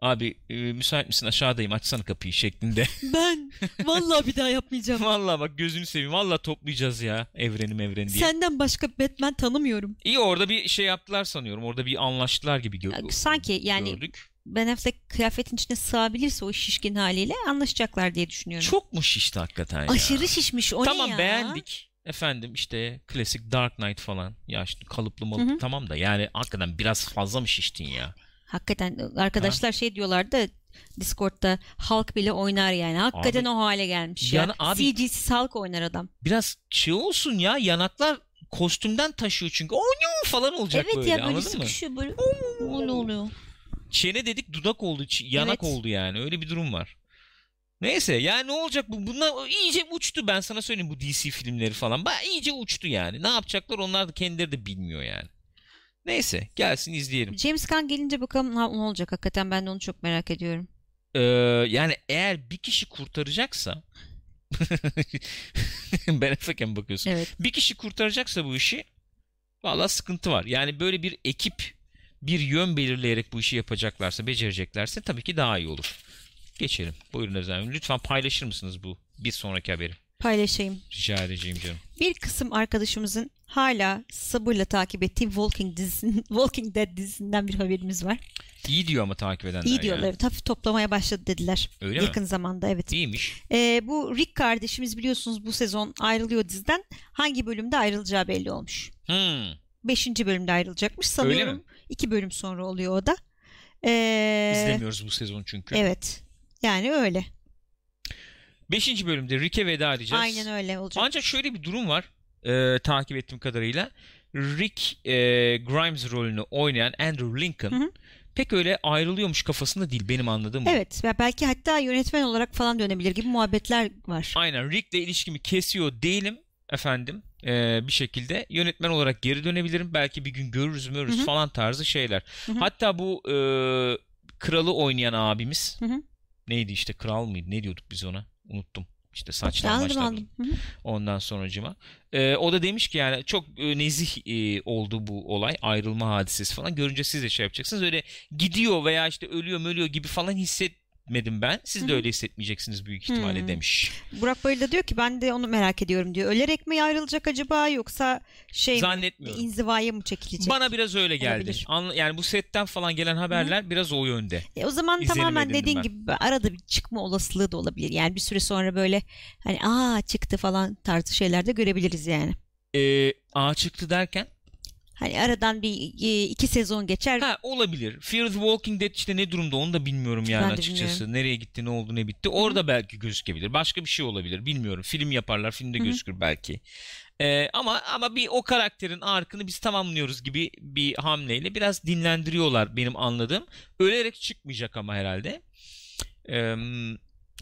abi e, müsait misin aşağıdayım açsana kapıyı şeklinde. [LAUGHS] Ben vallahi bir daha yapmayacağım. [LAUGHS] Vallahi bak gözünü seveyim. Vallahi toplayacağız ya evrenim evreni diye. Senden başka Batman tanımıyorum. İyi orada bir şey yaptılar sanıyorum. Orada bir anlaştılar gibi gö- Sanki yani gördük. Ben Affleck kıyafetin içine sığabilirse o şişkin haliyle anlaşacaklar diye düşünüyorum. Çok mu şişti hakikaten ya? Aşırı şişmiş o tamam ne ya? beğendik. Efendim işte klasik Dark Knight falan. Ya işte kalıplı malıplı tamam da yani hakikaten biraz fazla mı şiştin ya? Hakikaten arkadaşlar şey diyorlar da Discord'da Hulk bile oynar yani. Hakikaten Abi- o hale gelmiş Yani ya. abi- CG'siz Hulk oynar adam. Biraz şey olsun ya yanaklar kostümden taşıyor çünkü. Onyo falan olacak evet böyle ya böyle mı? sıkışıyor böyle. Öyle oluyor. Çene dedik dudak oldu, yanak Evet. oldu yani. Öyle bir durum var. Neyse yani ne olacak bu? Bunlar iyice uçtu ben sana söyleyeyim bu DC filmleri falan. Ba iyice uçtu yani. Ne yapacaklar onlar da kendileri de bilmiyor yani. Neyse gelsin izleyelim. James Gunn gelince bakalım ne olacak hakikaten ben de onu çok merak ediyorum. Ee, yani eğer bir kişi kurtaracaksa [LAUGHS] ben mi bakıyorsun? Evet. Bir kişi kurtaracaksa bu işi valla sıkıntı var. Yani böyle bir ekip bir yön belirleyerek bu işi yapacaklarsa, becereceklerse tabii ki daha iyi olur. Geçelim. Buyurun Özlem. Lütfen paylaşır mısınız bu bir sonraki haberi? Paylaşayım. Rica edeceğim canım. Bir kısım arkadaşımızın hala sabırla takip ettiği Walking dizisinin, [LAUGHS] Walking Dead dizisinden bir haberimiz var. İyi diyor ama takip edenler İyi yani. diyorlar. Evet, hafif toplamaya başladı dediler. Öyle mi? Yakın zamanda evet. İyiymiş. Ee, bu Rick kardeşimiz biliyorsunuz bu sezon ayrılıyor diziden. Hangi bölümde ayrılacağı belli olmuş. Hmm. Beşinci bölümde ayrılacakmış. Öyle mi? Sanıyorum iki bölüm sonra oluyor o da. Ee, İzlemiyoruz bu sezon çünkü. Evet. Yani öyle. Beşinci bölümde Rick'e veda edeceğiz. Aynen öyle olacak. Ancak şöyle bir durum var. e, takip ettiğim kadarıyla. Rick e, Grimes rolünü oynayan Andrew Lincoln Hı hı. pek öyle ayrılıyormuş kafasında değil benim anladığım. bu. Evet ve belki hatta yönetmen olarak falan dönebilir gibi muhabbetler var. Aynen Rick'le ilişkimi kesiyor değilim efendim e, bir şekilde yönetmen olarak geri dönebilirim belki bir gün görürüz hı. falan tarzı şeyler. Hı hı. Hatta bu e, kralı oynayan abimiz Hı hı. neydi işte kral mıydı ne diyorduk biz ona unuttum işte saçlar hı. ondan sonracıma. E, o da demiş ki yani çok e, nezih e, oldu bu olay ayrılma hadisesi falan görünce siz de şey yapacaksınız öyle gidiyor veya işte ölüyor ölüyor gibi falan hissetmedim ben siz de hı. öyle hissetmeyeceksiniz büyük ihtimalle Hı. demiş. Burak Bayır da diyor ki ben de onu merak ediyorum diyor. Ölerek mi ayrılacak acaba yoksa şey mi, Zannetmiyorum. inzivaya mı çekilecek? Bana biraz öyle geldi. Anla- yani bu setten falan gelen haberler biraz o yönde. E, o zaman İzlenim tamamen dediğin ben. gibi arada bir çıkma olasılığı da olabilir. Yani bir süre sonra böyle hani aa çıktı falan tarzı şeyler de görebiliriz yani. Ee, A çıktı derken Hani aradan bir e, iki sezon geçer. ha olabilir. Fear the Walking Dead işte ne durumda onu da bilmiyorum yani Ben açıkçası. bilmiyorum. Nereye gitti, ne oldu, ne bitti. Orada belki gözükebilir. Başka bir şey olabilir. Bilmiyorum. Film yaparlar, filmde Hı hı. gözükür belki. Ee, ama ama bir o karakterin arkını biz tamamlıyoruz gibi bir hamleyle biraz dinlendiriyorlar benim anladığım. Ölerek çıkmayacak ama herhalde. Ee,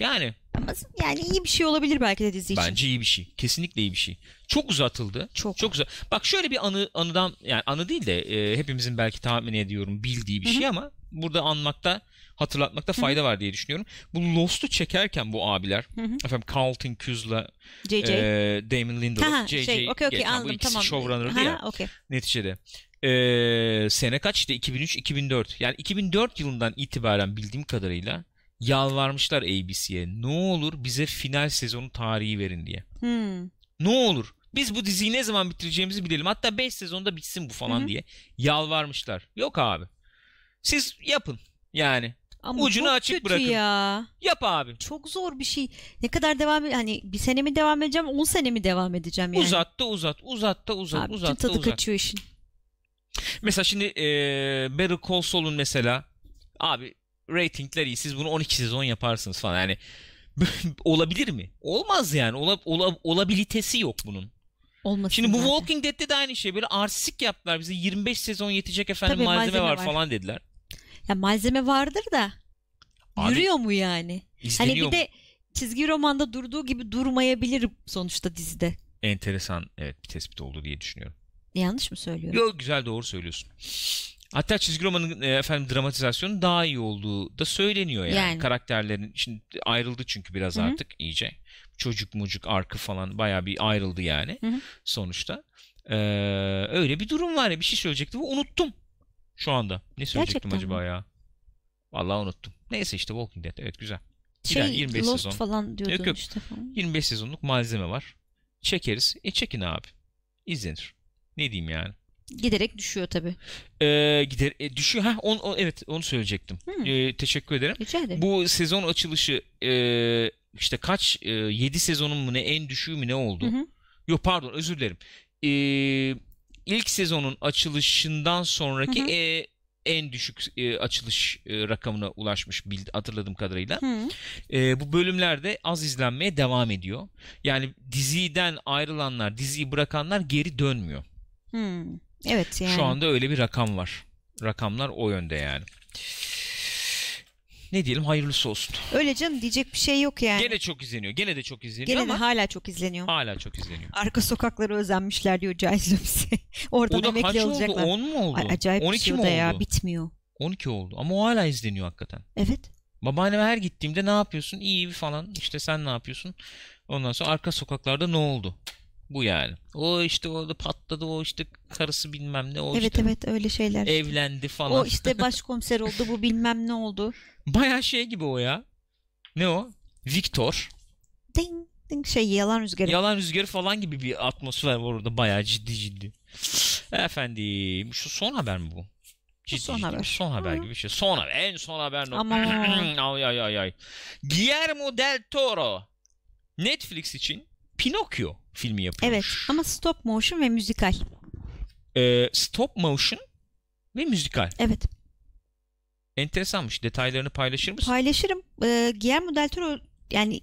yani Ama yani iyi bir şey olabilir belki de dizi için. Bence iyi bir şey. Kesinlikle iyi bir şey. Çok uzatıldı. Çok. Çok uzat. Bak şöyle bir anı anıdan yani anı değil de e, hepimizin belki tahmin ediyorum bildiği bir Hı hı. şey ama burada anmakta hatırlatmakta fayda var diye düşünüyorum. Bu Lost'u çekerken bu abiler Hı hı. efendim Carlton Cuse'la JJ. e, Damon Lindelof, JJ şey, okey okey Gaten, bu anladım ikisi tamam. showrunner'dı Ha, ya okey. neticede. E, sene kaç işte 2003-2004 yani 2004 yılından itibaren bildiğim kadarıyla yalvarmışlar ABC'ye ne olur bize final sezonu tarihi verin diye. Hmm. Ne olur biz bu diziyi ne zaman bitireceğimizi bilelim. Hatta 5 sezonda bitsin bu falan Hı hı. diye yalvarmışlar. Yok abi. Siz yapın. Yani Ama Ucunu çok açık kötü bırakın. ya. yap abi. Çok zor bir şey. Ne kadar devam hani bir sene mi devam edeceğim, 10 sene mi devam edeceğim yani? Uzat da uzat. Uzat da uzat. Abi, uzat da tadı uzat. kaçıyor işin. Mesela şimdi e, Better Call Saul'un mesela abi ratingler iyi. Siz bunu 12 sezon yaparsınız falan. Yani [LAUGHS] olabilir mi? Olmaz yani. Ola, ola- olabilitesi yok bunun. Olmasın Şimdi bu zaten. Walking Dead'de de aynı şey. Böyle artistik yaptılar. Bize 25 sezon yetecek efendim Tabii, malzeme, malzeme var, var. falan dediler. Ya malzeme vardır da Abi, yürüyor mu yani? Hani bir mu? de çizgi romanda durduğu gibi durmayabilir sonuçta dizide. enteresan evet bir tespit oldu diye düşünüyorum. Yanlış mı söylüyorum? Yok güzel doğru söylüyorsun. Hatta çizgi romanın e, efendim dramatizasyonu daha iyi olduğu da söyleniyor yani. Yani. Karakterlerin şimdi ayrıldı çünkü biraz Hı hı. artık iyice. Çocuk mucuk arkı falan bayağı bir ayrıldı yani Hı hı. sonuçta. Ee, öyle bir durum var ya bir şey söyleyecektim ve unuttum şu anda. Ne söyleyecektim Gerçekten acaba mi? ya? Vallahi unuttum. Neyse işte Walking Dead evet güzel. Güzel, Şey 25 Lost sezon. falan diyordun Yok, yok. işte falan. 25 sezonluk malzeme var. Çekeriz. E çekin abi. İzlenir. Ne diyeyim yani. Giderek düşüyor tabii. Ee, gider e, düşüyor. Ha on, o- evet onu söyleyecektim. Hı. Ee, teşekkür ederim. Rica ederim. Bu sezon açılışı e, işte kaç e, 7 sezonun mu ne en düşüğü mü ne oldu? Hı hı. Yok pardon özür dilerim. Ee, ilk sezonun açılışından sonraki Hı hı. e, en düşük e, açılış e, rakamına ulaşmış bildi, hatırladığım kadarıyla. Hı. E, bu bölümlerde az izlenmeye devam ediyor. Yani diziden ayrılanlar, diziyi bırakanlar geri dönmüyor. Hı. Evet yani. Şu anda öyle bir rakam var. Rakamlar o yönde yani. Ne diyelim hayırlısı olsun. Öyle canım diyecek bir şey yok yani. Gene çok izleniyor. Gene de çok izleniyor Gene ama hala çok izleniyor. hala çok izleniyor. Arka sokakları özenmişler diyor Giles Lopes'e. [LAUGHS] Oradan O da emekli kaç oldu? olacaklar. 10 mu oldu? Ay, acayip bir 12 şey mi o da ya oldu? bitmiyor. 12 oldu. Ama o hala izleniyor hakikaten. Evet. Babaanneme her gittiğimde ne yapıyorsun? İyi falan. İşte sen ne yapıyorsun? Ondan sonra arka sokaklarda ne oldu? Bu yani. O işte orada patladı. O işte karısı bilmem ne. O evet işte evet öyle şeyler. evlendi falan. O işte [LAUGHS] başkomiser oldu bu bilmem ne oldu. Baya şey gibi o ya. Ne o? Victor. Ding ding şey yalan rüzgarı. Yalan rüzgarı falan gibi bir atmosfer var orada. Baya ciddi ciddi. Efendim şu son haber mi bu? Ciddi son ciddi haber. Son haber Hı. gibi bir şey. Son haber. En son haber nokta. Ama- [CLEARS THROAT] ay ay ay ay. Guillermo del Toro. Netflix için Pinokyo filmi Evet yapıyormuş. ama stop motion ve müzikal. Ee, stop motion ve müzikal. Evet. Enteresanmış. Detaylarını paylaşır mısın? Paylaşırım. Ee, Guillermo del Toro yani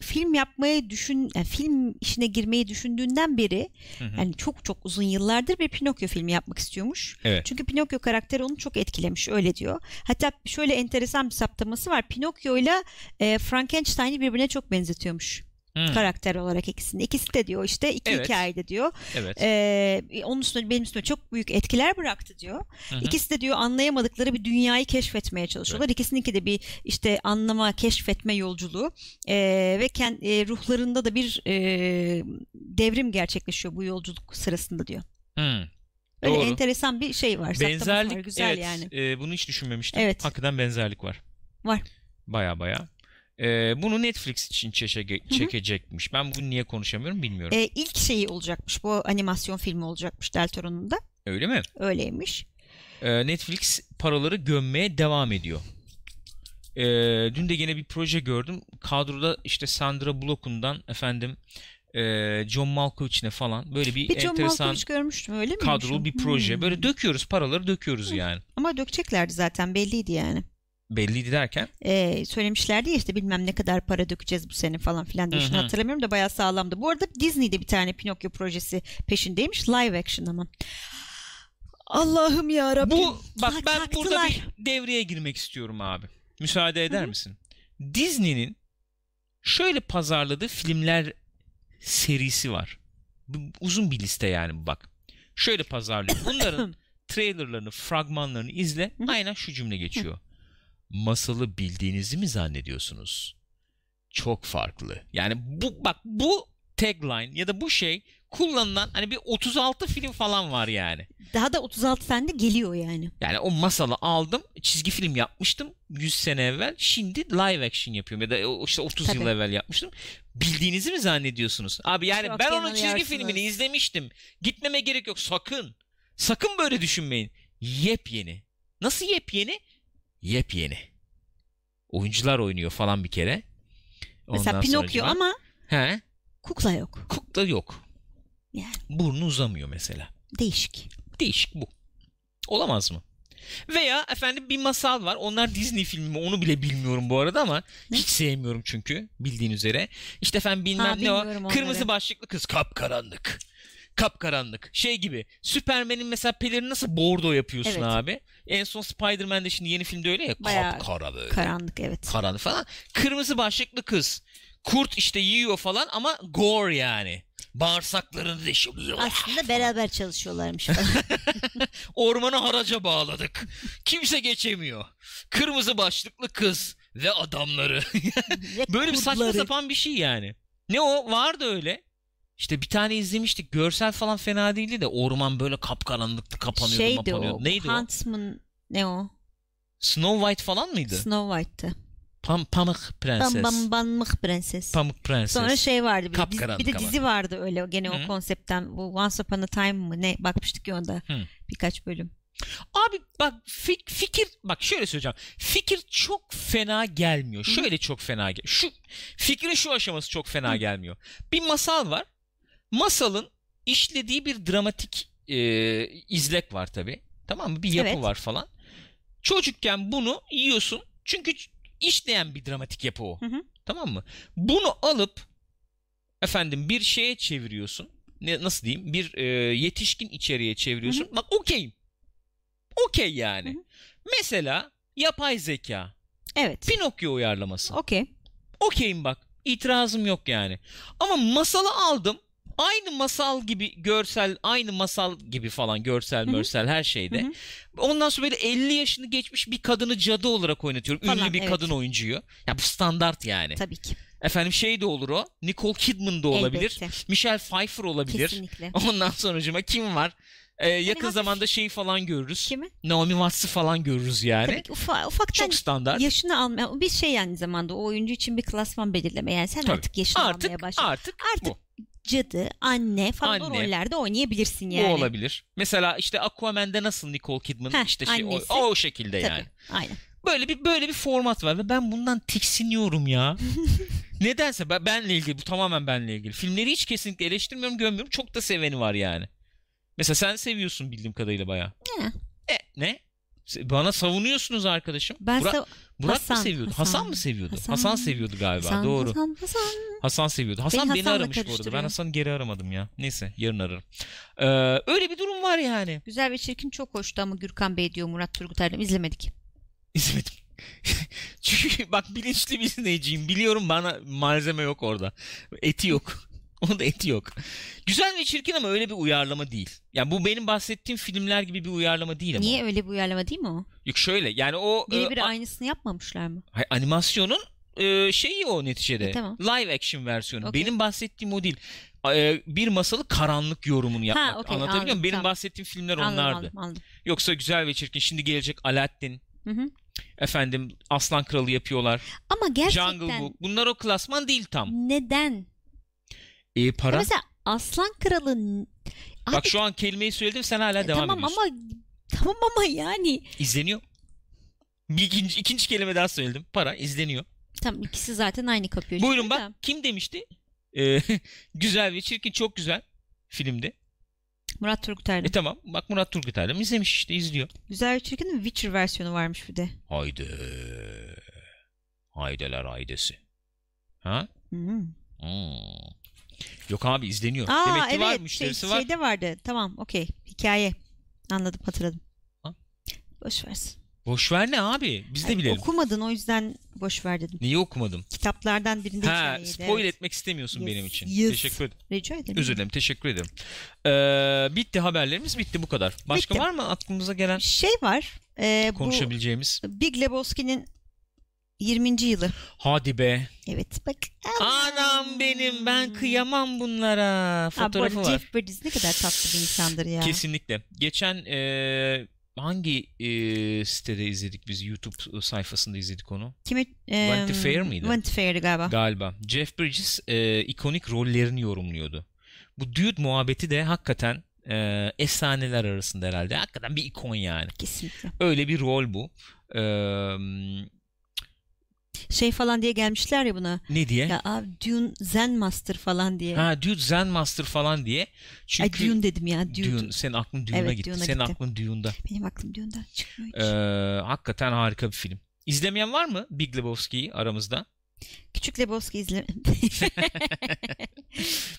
film yapmayı düşün yani film işine girmeyi düşündüğünden beri Hı hı. yani çok çok uzun yıllardır bir Pinokyo filmi yapmak istiyormuş. Evet. Çünkü Pinokyo karakteri onu çok etkilemiş öyle diyor. Hatta şöyle enteresan bir saptaması var. Pinokyo ile Frankenstein'i birbirine çok benzetiyormuş Hı, karakter olarak ikisini. İkisi de diyor işte iki Evet. hikayede diyor. Evet. Ee, onun üstüne benim üstüme çok büyük etkiler bıraktı diyor. Hı hı. İkisi de diyor anlayamadıkları bir dünyayı keşfetmeye çalışıyorlar. İkisininki de bir işte anlama, keşfetme yolculuğu Ee, ve kend, e, ruhlarında da bir e, devrim gerçekleşiyor bu yolculuk sırasında diyor. Hı. Öyle Doğru. enteresan bir şey var. Benzerlik var, güzel evet, yani. e, bunu hiç düşünmemiştim. Evet. Hakikaten benzerlik var. Var. Baya baya. E, bunu Netflix için çeşe- hı. çekecekmiş. Ben bugün niye konuşamıyorum bilmiyorum. Ee, ilk şeyi olacakmış bu animasyon filmi olacakmış Del Toro'nun da. Öyle mi? Öyleymiş. E, Netflix paraları gömmeye devam ediyor. E, dün de gene bir proje gördüm. Kadroda işte Sandra Bullock'undan efendim e, John Malkovich'ine falan böyle bir, Bir John enteresan Malkovich görmüştüm öyle mi? kadrolu bir proje. Hmm. Böyle döküyoruz paraları döküyoruz yani. Ama dökeceklerdi zaten belliydi yani. Belliydi derken. Ee, söylemişlerdi ya işte bilmem ne kadar para dökeceğiz bu sene falan filan diye. Şimdi hatırlamıyorum da bayağı sağlamdı. Bu arada Disney'de bir tane Pinokyo projesi peşindeymiş. Live action ama. Allah'ım ya Rabbim. Bu bak Tak- ben taktılar. burada bir devreye girmek istiyorum abi. Müsaade eder Hı hı. misin? Disney'nin şöyle pazarladığı filmler serisi var. Uzun bir liste yani bu bak. Şöyle pazarlıyor. Bunların [COUGHS] trailerlarını, fragmanlarını izle. Aynen şu cümle geçiyor. Masalı bildiğinizi mi zannediyorsunuz? Çok farklı. Yani bu bak bu tagline ya da bu şey kullanılan hani bir 36 film falan var yani. Daha da 36 tane de geliyor yani. Yani o masalı aldım. Çizgi film yapmıştım 100 sene evvel. Şimdi live action yapıyorum. Ya da işte 30 yıl Tabii. evvel yapmıştım. Bildiğinizi mi zannediyorsunuz? Abi yani Çok ben onun çizgi filmini izlemiştim. Gitmeme gerek yok. Sakın. Sakın böyle düşünmeyin. Yepyeni. Nasıl yepyeni? Yepyeni. Oyuncular oynuyor falan bir kere. Mesela Ondan Pinokyo sonracıma- ama He. kukla yok. Kukla yok. Yani Burnu uzamıyor mesela. değişik. Değişik bu. Olamaz mı? Veya efendim bir masal var. Onlar Disney filmi mi onu bile bilmiyorum bu arada ama Ne? hiç sevmiyorum çünkü bildiğin üzere. İşte efendim bilmem Ha, ne o. onları. Kırmızı başlıklı kız kapkaranlık. Kapkaranlık. Şey gibi. Süpermen'in mesela pelerini nasıl bordo yapıyorsun Evet. abi. En son Spider-Man'de şimdi yeni filmde öyle ya. Bayağı Kapkara böyle. Karanlık evet. Karanlık falan. Kırmızı başlıklı kız. Kurt işte yiyor falan ama gore yani. Bağırsaklarını deşiyor. Aslında [LAUGHS] beraber çalışıyorlarmış falan. [LAUGHS] Ormanı haraca bağladık. Kimse geçemiyor. Kırmızı başlıklı kız ve adamları. [LAUGHS] Böyle bir saçma sapan bir şey yani. Ne o? Vardı öyle. İşte bir tane izlemiştik. Görsel falan fena değildi de orman böyle kapkaranlıktı, kapanıyordu, Şeydi mapanıyordu. o. Neydi o? Huntsman ne o? Snow White falan mıydı? Snow White'tı. Pam Pamuk Prenses. Bam bam banmık prenses. Pamuk Prenses. Sonra şey vardı bir, de, dizi- Kapkaranlık bir de ama. dizi vardı öyle gene Hı. o konseptten. Bu Once Upon a Time mı ne bakmıştık ya onda Hı. birkaç bölüm. Abi bak fik- fikir bak şöyle söyleyeceğim. Fikir çok fena gelmiyor. Şöyle çok fena gel. Şu fikrin şu aşaması çok fena gelmiyor. Bir masal var. Masalın işlediği bir dramatik e, izlek var tabi. Tamam mı? Bir yapı Evet. var falan. Çocukken bunu yiyorsun. Çünkü işleyen bir dramatik yapı o. Hı hı. Tamam mı? Bunu alıp efendim bir şeye çeviriyorsun. Ne, nasıl diyeyim? Bir e, yetişkin içeriğe çeviriyorsun. Bak okeyim. Okey yani. Hı hı. Mesela yapay zeka. Evet. Pinokyo uyarlaması. Okey. Okeyim bak. İtirazım yok yani. Ama masalı aldım. Aynı masal gibi görsel, aynı masal gibi falan görsel, hı. mörsel her şeyde. Hı hı. Ondan sonra böyle 50 yaşını geçmiş bir kadını cadı olarak oynatıyorum. Falan, Ünlü bir evet. kadın oyuncuyu. Ya bu standart yani. Tabii ki. Efendim şey de olur o. Nicole Kidman da olabilir. Elbette. Michelle Pfeiffer olabilir. Kesinlikle. [LAUGHS] Ondan sonucuma kim var? Ee, yakın hafif- zamanda şeyi falan görürüz. Kimi? Naomi Watts'ı falan görürüz yani. Tabii ki ufa, ufaktan Çok standart. yaşını almaya bir şey yani zamanda o oyuncu için bir klasman belirleme. Yani sen Tabii. artık yaşını almaya Artık başla. artık, Artık bu. Cadı, anne falan o Anne. rollerde oynayabilirsin Bu yani. olabilir. Mesela işte Aquaman'de nasıl Nicole Kidman Heh, işte şey o, annesi. o şekilde Tabii. yani. Aynen. Böyle bir böyle bir format var ve ben bundan tiksiniyorum ya. [LAUGHS] Nedense ben, benle ilgili bu tamamen benle ilgili. Filmleri hiç kesinlikle eleştirmiyorum, gömmüyorum. Çok da seveni var yani. Mesela sen seviyorsun bildiğim kadarıyla bayağı. Ya. E ne? Bana savunuyorsunuz arkadaşım. Ben Burak, Burak Hasan, mı seviyordu? Hasan, Hasan, mı seviyordu? Hasan, Hasan. seviyordu galiba. Hasan, Doğru. Hasan, Hasan. Hasan seviyordu. Hasan beni Hasan'la aramış bu arada. Ben. Hasan'ı geri aramadım ya. Neyse yarın ararım. Ee, öyle bir durum var yani. Güzel ve Çirkin çok hoştu ama Gürkan Bey diyor Murat Turgut Erdem. izlemedik. İzlemedim. [LAUGHS] Çünkü bak bilinçli bir dinleyiciyim. Biliyorum bana malzeme yok orada. Eti yok. [LAUGHS] Onda eti yok. Güzel ve çirkin ama öyle bir uyarlama değil. Yani bu benim bahsettiğim filmler gibi bir uyarlama değil ama. Niye öyle bir uyarlama değil mi o? Yok şöyle yani o e, Birebir a- aynısını yapmamışlar mı? Hay- animasyonun e, şeyi o neticede. E, tamam. Live action versiyonu. Okey. Benim bahsettiğim o değil. E, bir masalı karanlık yorumunu yapmak. okey, Anlatabiliyor anladım, muyum? Benim tamam. bahsettiğim filmler Anladım, onlardı. anladım, anladım. Yoksa güzel ve çirkin. Şimdi gelecek Aladdin. Hı hı. Efendim Aslan Kralı yapıyorlar. Ama gerçekten Jungle Book. Bunlar o klasman değil tam. neden? E, Ya para. mesela Aslan Kralı Bak Abi, şu an kelimeyi söyledim sen hala e, devam tamam ediyorsun. ama tamam ama yani İzleniyor. Bir ikinci, ikinci kelime daha söyledim. Para izleniyor. tam ikisi zaten aynı kapıyor. Buyurun bak. de. Kim demişti? E, [LAUGHS] güzel ve çirkin çok güzel filmdi. Murat Turgut E tamam. Bak Murat Turgut Erdem izlemiş işte izliyor. Güzel ve Çirkin'in Witcher versiyonu varmış bir de. Haydi. Haydeler haydesi. Ha? Hmm. Hmm. Yok abi izleniyor. Aa Demek ki evet var şey, müşterisi var. şeyde vardı. Tamam okey. Hikaye. Anladım hatırladım. Ha? Boş versin. Boş ver ne abi? Biz de Ay, bilelim. Okumadın o yüzden boş ver dedim. Niye okumadım? Kitaplardan birinde Ha, hikayeydi. spoil evet. etmek istemiyorsun Yes, benim için. yes. Teşekkür ederim. Rica ederim. Özür dilerim. Teşekkür ederim. Ee, bitti haberlerimiz bitti bu kadar. Başka Bitti. var mı aklımıza gelen Şey var. E, bu konuşabileceğimiz? Big Lebowski'nin 20. yılı. Hadi be. Evet bak. Anam benim ben kıyamam bunlara. Abi bu Fotoğrafı arada var. Jeff Bridges ne kadar tatlı bir insandır ya. Kesinlikle. Geçen e, hangi e, sitede izledik biz? YouTube sayfasında izledik onu. Kimi? E, Vanity Fair miydi? Vanity Fair'di galiba. Galiba. Jeff Bridges e, ikonik rollerini yorumluyordu. Bu dude muhabbeti de hakikaten e, efsaneler arasında herhalde. Hakikaten bir ikon yani. Kesinlikle. Öyle bir rol bu. E, Şey falan diye gelmişler ya buna. ne diye? Ya abi Dune Zen Master falan diye. Ha Dude Zen Master falan diye. Çünkü Ay Dune dedim ya. Dune. Dune. Senin aklın Dune'a Evet, gitti. Dune'a Senin gitti. aklın Dune'da. Benim aklım Dune'dan çıkmıyor hiç. Ee, hakikaten harika bir film. İzlemeyen var mı Big Lebowski'yi aramızda? Küçük Lebowski izle. [LAUGHS]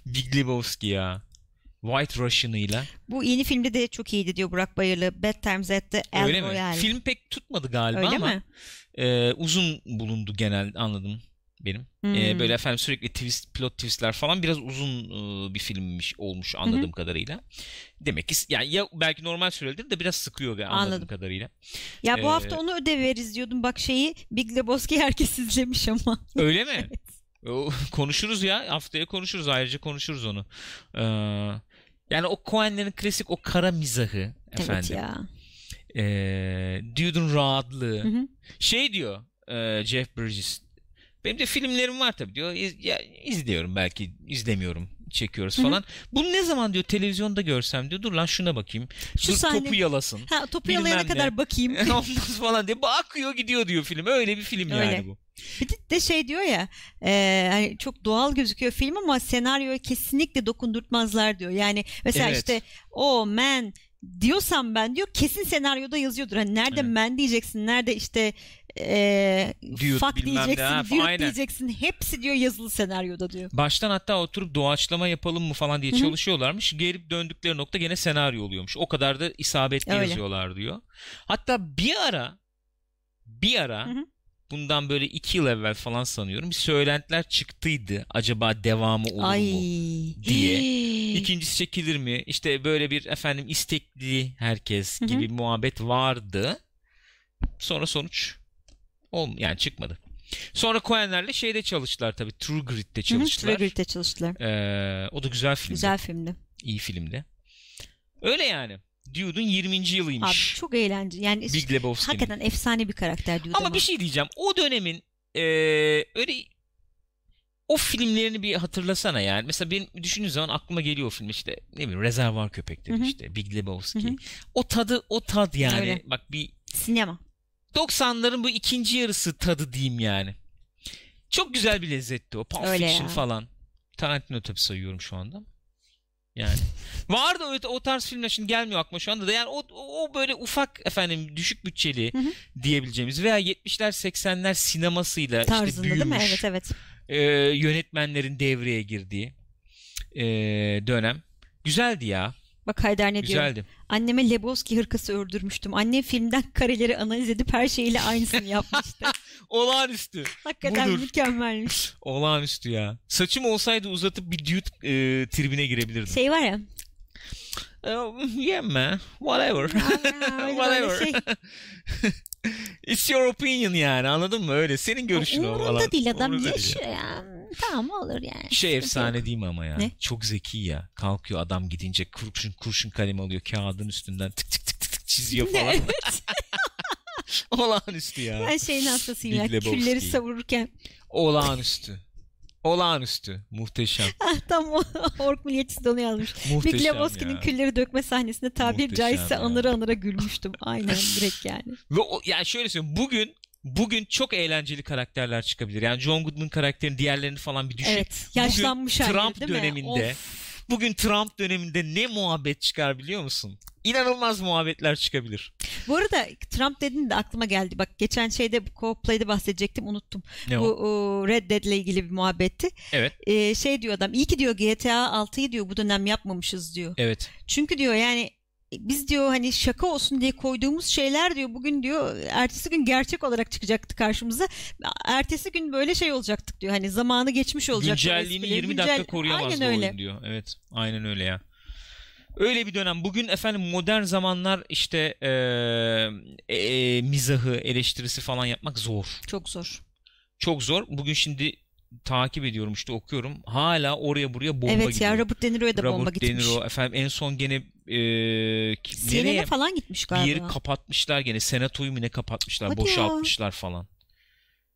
Big Lebowski ya. White Russian'ıyla. Bu yeni filmde de çok iyiydi diyor Burak Bayırlı. Bad Times at the El Öyle mi? Royale. Film pek tutmadı galiba Öyle ama mi? E, uzun bulundu genel anladım. benim. Hmm. Ee, böyle efendim sürekli twist, plot twistler falan biraz uzun e, bir filmmiş olmuş anladığım Hı hı. kadarıyla. Demek ki yani ya belki normal sürelidir de biraz sıkıyor ve anladığım Anladım. kadarıyla. Ya bu Ee, hafta onu ödev veririz diyordum. Bak şeyi Big Lebowski herkes izlemiş ama. [LAUGHS] Öyle mi? Konuşuruz ya. Haftaya konuşuruz. Ayrıca konuşuruz onu. Ee, yani o Coen'lerin klasik o kara mizahı efendim. Evet ya. Ee, Dude'un rahatlığı. Hı hı. Şey diyor e, Jeff Bridges. Benim de filmlerim var tabii diyor. İz, ya, izliyorum belki izlemiyorum. Çekiyoruz Hı hı. falan. Bunu ne zaman diyor televizyonda görsem diyor. Dur lan şuna bakayım. Şu Dur sahne- topu yalasın. Ha topu yalayana ne. kadar bakayım. [LAUGHS] Olmaz falan diye. Akıyor gidiyor diyor film. Öyle bir film Öyle. yani bu. Bir de- şey diyor ya e, hani çok doğal gözüküyor film ama senaryoya kesinlikle dokundurtmazlar diyor. Yani mesela Evet. işte o man diyorsam ben diyor kesin senaryoda yazıyordur. Hani nerede Evet. man diyeceksin, nerede işte e, Dude, fuck bilmem ne, diyeceksin, ha, dude aynen. diyeceksin. Hepsi diyor yazılı senaryoda diyor. Baştan hatta oturup doğaçlama yapalım mı falan diye Hı hı. çalışıyorlarmış. Gelip döndükleri nokta gene senaryo oluyormuş. O kadar da isabetli Öyle. yazıyorlar diyor. Hatta bir ara bir ara Hı hı. Bundan böyle iki yıl evvel falan sanıyorum bir söylentiler çıktıydı. Acaba devamı olur Ay. mu? diye. [GASPS] İkincisi çekilir mi? İşte böyle bir efendim istekli herkes gibi muhabbet vardı. Sonra sonuç ol yani çıkmadı. Sonra Coen'lerle şeyde çalıştılar tabii. True Grit'te çalıştılar. True Grit'te çalıştılar. Ee, o da güzel filmdi. Güzel filmdi. İyi filmdi. Öyle yani. Dude'un 20. yılıymış. Abi çok eğlenceli. Yani Big Lebowski'nin. hakikaten efsane bir karakter diyor. Ama bir şey diyeceğim. O dönemin ee, öyle o filmlerini bir hatırlasana yani. Mesela benim düşündüğüm zaman aklıma geliyor o film işte ne bileyim Rezervuar Köpekleri Hı hı. işte Big Lebowski. Hı hı. O tadı o tad yani. Öyle. Bak bir Sinema. 90'ların bu ikinci yarısı tadı diyeyim yani. Çok güzel bir lezzetti o. Pulp Öyle Fiction ya. falan. Tarantino tabii sayıyorum şu anda. Yani. Vardı o, o tarz filmler şimdi gelmiyor aklıma şu anda da. Yani o, o böyle ufak efendim düşük bütçeli Hı hı. diyebileceğimiz veya 70'ler 80'ler sinemasıyla işte Tarzında büyümüş değil mi? Evet evet. e, yönetmenlerin devreye girdiği e, dönem. Güzeldi ya. Bak Haydar ne diyor? Anneme Lebowski hırkası ördürmüştüm. Annem filmden kareleri analiz edip her şeyiyle aynısını [LAUGHS] yapmıştı. Olağanüstü. Hakikaten Budur. mükemmelmiş. [LAUGHS] Olağanüstü ya. Saçım olsaydı uzatıp bir dude e, tribine girebilirdim. Şey var ya. Oh, [LAUGHS] yeah man. Whatever. [LAUGHS] öyle Whatever. şey. [LAUGHS] It's your opinion yani anladın mı? Öyle. Senin görüşün o Umurunda değil adam. Umurunda değil şu ya? Tamam olur yani. Şey efsane yok. değil mi ama ya? Ne? Çok zeki ya. Kalkıyor adam gidince kurşun kurşun kalem alıyor kağıdın üstünden tık tık tık tık, tık çiziyor falan. Evet. Olağanüstü ya. Ben şeyin hastasıyım ya. Lebowski. Külleri savururken. Olağanüstü. Olağanüstü. Muhteşem. [LAUGHS] Ah, tam [LAUGHS] Ork Milliyetçisi de onu yazmış. Big Muhteşem Lebowski'nin ya. külleri dökme sahnesinde tabir Muhteşem caizse ya. anıra anıra gülmüştüm. Aynen direkt yani. [LAUGHS] Ve o, yani şöyle söyleyeyim. Bugün bugün çok eğlenceli karakterler çıkabilir. Yani John Goodman karakterini diğerlerini falan bir düşün. Evet. Yaşlanmış Bugün halde Trump değil mi? döneminde Of. Bugün Trump döneminde ne muhabbet çıkar biliyor musun? İnanılmaz muhabbetler çıkabilir. Bu arada Trump dedin de aklıma geldi. Bak geçen şeyde co-play'de bahsedecektim unuttum. Ne bu o, Red Dead'le ilgili bir muhabbetti. Evet. Ee, şey diyor adam iyi ki diyor GTA 6'yı diyor bu dönem yapmamışız diyor. Evet. Çünkü diyor yani biz diyor hani şaka olsun diye koyduğumuz şeyler diyor bugün diyor ertesi gün gerçek olarak çıkacaktı karşımıza. Ertesi gün böyle şey olacaktık diyor. Hani zamanı geçmiş olacak. Güncelliğini 20 dakika koruyamazdı Aynen öyle. oyun diyor. Evet. Aynen öyle ya. Öyle bir dönem. Bugün efendim modern zamanlar işte eee, eee, mizahı, eleştirisi falan yapmak zor. Çok zor. Çok zor. Bugün şimdi takip ediyorum işte okuyorum. Hala oraya buraya bomba evet gidiyor. ya Robert De Niro'ya da bomba Robert De gitmiş. Niro efendim en son gene ki- CNN'e nereye falan gitmiş bir galiba. yeri kapatmışlar gene senatoyu mu ne kapatmışlar Hadi ya. boşaltmışlar falan.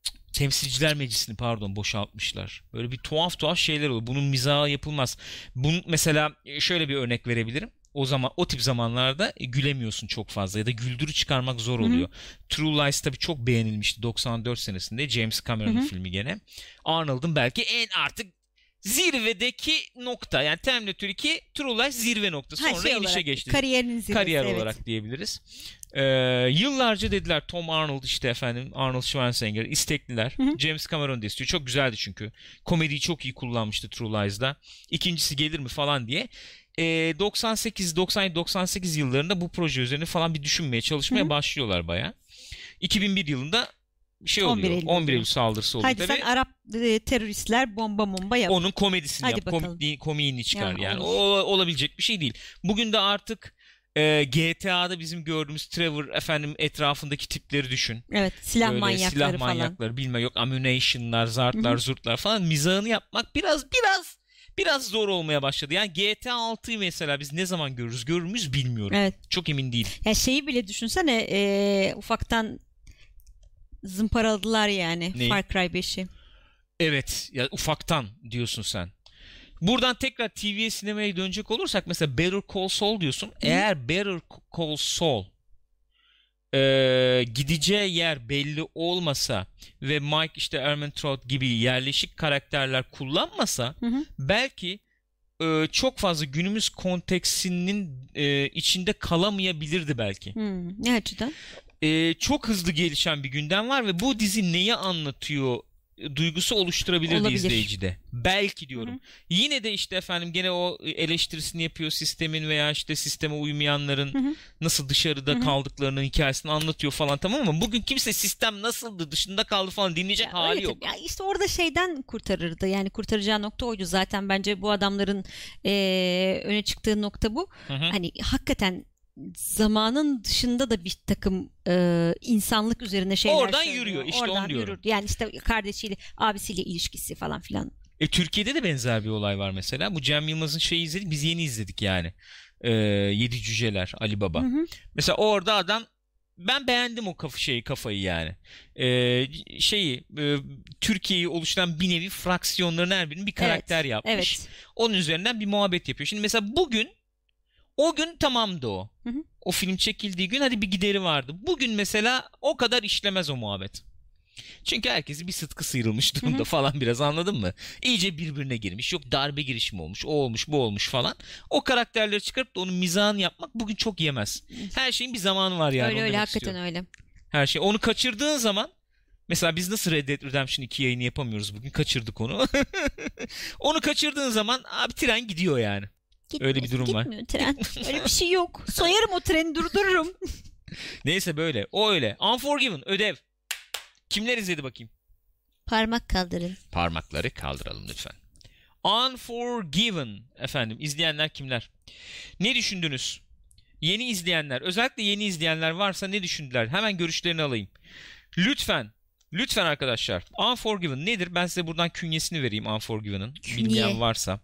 Cık, Temsilciler Meclisi'ni pardon boşaltmışlar. Böyle bir tuhaf tuhaf şeyler oluyor. Bunun mizahı yapılmaz. Bunun mesela e, şöyle bir örnek verebilirim. O zaman o tip zamanlarda e, gülemiyorsun çok fazla ya da güldürü çıkarmak zor oluyor. True Lies tabii çok beğenilmişti 94 senesinde James Cameron'ın filmi gene. Arnold'un belki en artık zirvedeki nokta. Yani Terminator 2 True Lies zirve noktası. Ha, Sonra şey inişe olarak, geçti Kariyerinin zirvesi. kariyer evet. olarak diyebiliriz. Ee, yıllarca dediler Tom Arnold işte efendim Arnold Schwarzenegger istekliler. Hı hı. James Cameron da istiyor. Çok güzeldi çünkü. Komediyi çok iyi kullanmıştı True Lies'da. İkincisi gelir mi falan diye. Ee, 98 97 98 yıllarında bu proje üzerine falan bir düşünmeye çalışmaya Hı hı. başlıyorlar baya. 2001 yılında şey 11 oluyor. Eylül 11 Eylül saldırısı oluyor Hadi tabii. sen Arap e, teröristler bomba bomba yap. Onun komedisini Hadi yap. Komikliği, komiğini çıkar Yani yani. O olabilecek bir şey değil. Bugün de artık e, GTA'da bizim gördüğümüz Trevor efendim etrafındaki tipleri düşün. Evet silah Böyle manyakları silah falan. manyakları bilme yok ammunition'lar, zartlar, zurtlar falan mizahını yapmak biraz biraz biraz zor olmaya başladı. Yani GTA 6'yı mesela biz ne zaman görürüz? Görür müyüz bilmiyorum. Evet. Çok emin değilim. Ya şeyi bile düşünsene e, ufaktan zımparaladılar yani Neyi? Far Cry 5'i. Evet ya ufaktan diyorsun sen. Buradan tekrar TV'ye sinemaya dönecek olursak mesela Better Call Saul diyorsun. Eğer Better Call Saul e, gideceği yer belli olmasa ve Mike işte Ermentrout gibi yerleşik karakterler kullanmasa Hı hı. belki e, çok fazla günümüz konteksinin e, içinde kalamayabilirdi belki. Hmm, ne açıdan? E, çok hızlı gelişen bir gündem var ve bu dizi neyi anlatıyor duygusu oluşturabilirdi Olabilir. izleyicide. Belki diyorum. Hı hı. Yine de işte efendim gene o eleştirisini yapıyor sistemin veya işte sisteme uymayanların Hı hı. nasıl dışarıda Hı hı. kaldıklarının hikayesini anlatıyor falan tamam mı? Bugün kimse sistem nasıldı dışında kaldı falan dinleyecek Ya hali yok. Ya işte orada şeyden kurtarırdı. Yani kurtaracağı nokta oydu. Zaten bence bu adamların eee, öne çıktığı nokta bu. Hı hı. Hani hakikaten zamanın dışında da bir takım eee, insanlık üzerine şeyler Oradan söylüyor. yürüyor, işte onu Oradan diyorum. yürür. Yani işte kardeşiyle abisiyle ilişkisi falan filan. E, Türkiye'de de benzer bir olay var mesela. Bu Cem Yılmaz'ın şeyi izledik. Biz yeni izledik yani. Ee, Yedi Cüceler Ali Baba. Hı hı. Mesela orada adam ben beğendim o kafa şeyi kafayı yani. Ee, şeyi e, Türkiye'yi oluşturan bir nevi fraksiyonların her birinin bir karakter yapmış. Evet. Onun üzerinden bir muhabbet yapıyor. Şimdi mesela bugün o gün tamamdı o. Hı hı. O film çekildiği gün hadi bir gideri vardı. Bugün mesela o kadar işlemez o muhabbet. Çünkü herkesi bir sıtkı sıyrılmış durumda Hı hı. falan biraz anladın mı? İyice birbirine girmiş. Yok darbe girişimi olmuş. O olmuş bu olmuş falan. O karakterleri çıkarıp da onun mizahını yapmak bugün çok yemez. Her şeyin bir zamanı var yani. öyle öyle hakikaten istiyorum. öyle. Her şey. Onu kaçırdığın zaman mesela biz nasıl Red Dead Redemption 2 yayını yapamıyoruz bugün. Kaçırdık onu. [LAUGHS] onu kaçırdığın zaman abi tren gidiyor yani. Öyle bir durum var. Gitmiyor tren. [LAUGHS] Öyle bir şey yok. Soyarım o treni durdururum. [LAUGHS] Neyse böyle. O öyle. Unforgiven ödev. Kimler izledi bakayım? Parmak kaldırın. Parmakları kaldıralım lütfen. Unforgiven efendim izleyenler kimler? Ne düşündünüz? Yeni izleyenler, özellikle yeni izleyenler varsa ne düşündüler? Hemen görüşlerini alayım. Lütfen, lütfen arkadaşlar. Unforgiven nedir? Ben size buradan künyesini vereyim Unforgiven'ın. Bilmeyen varsa.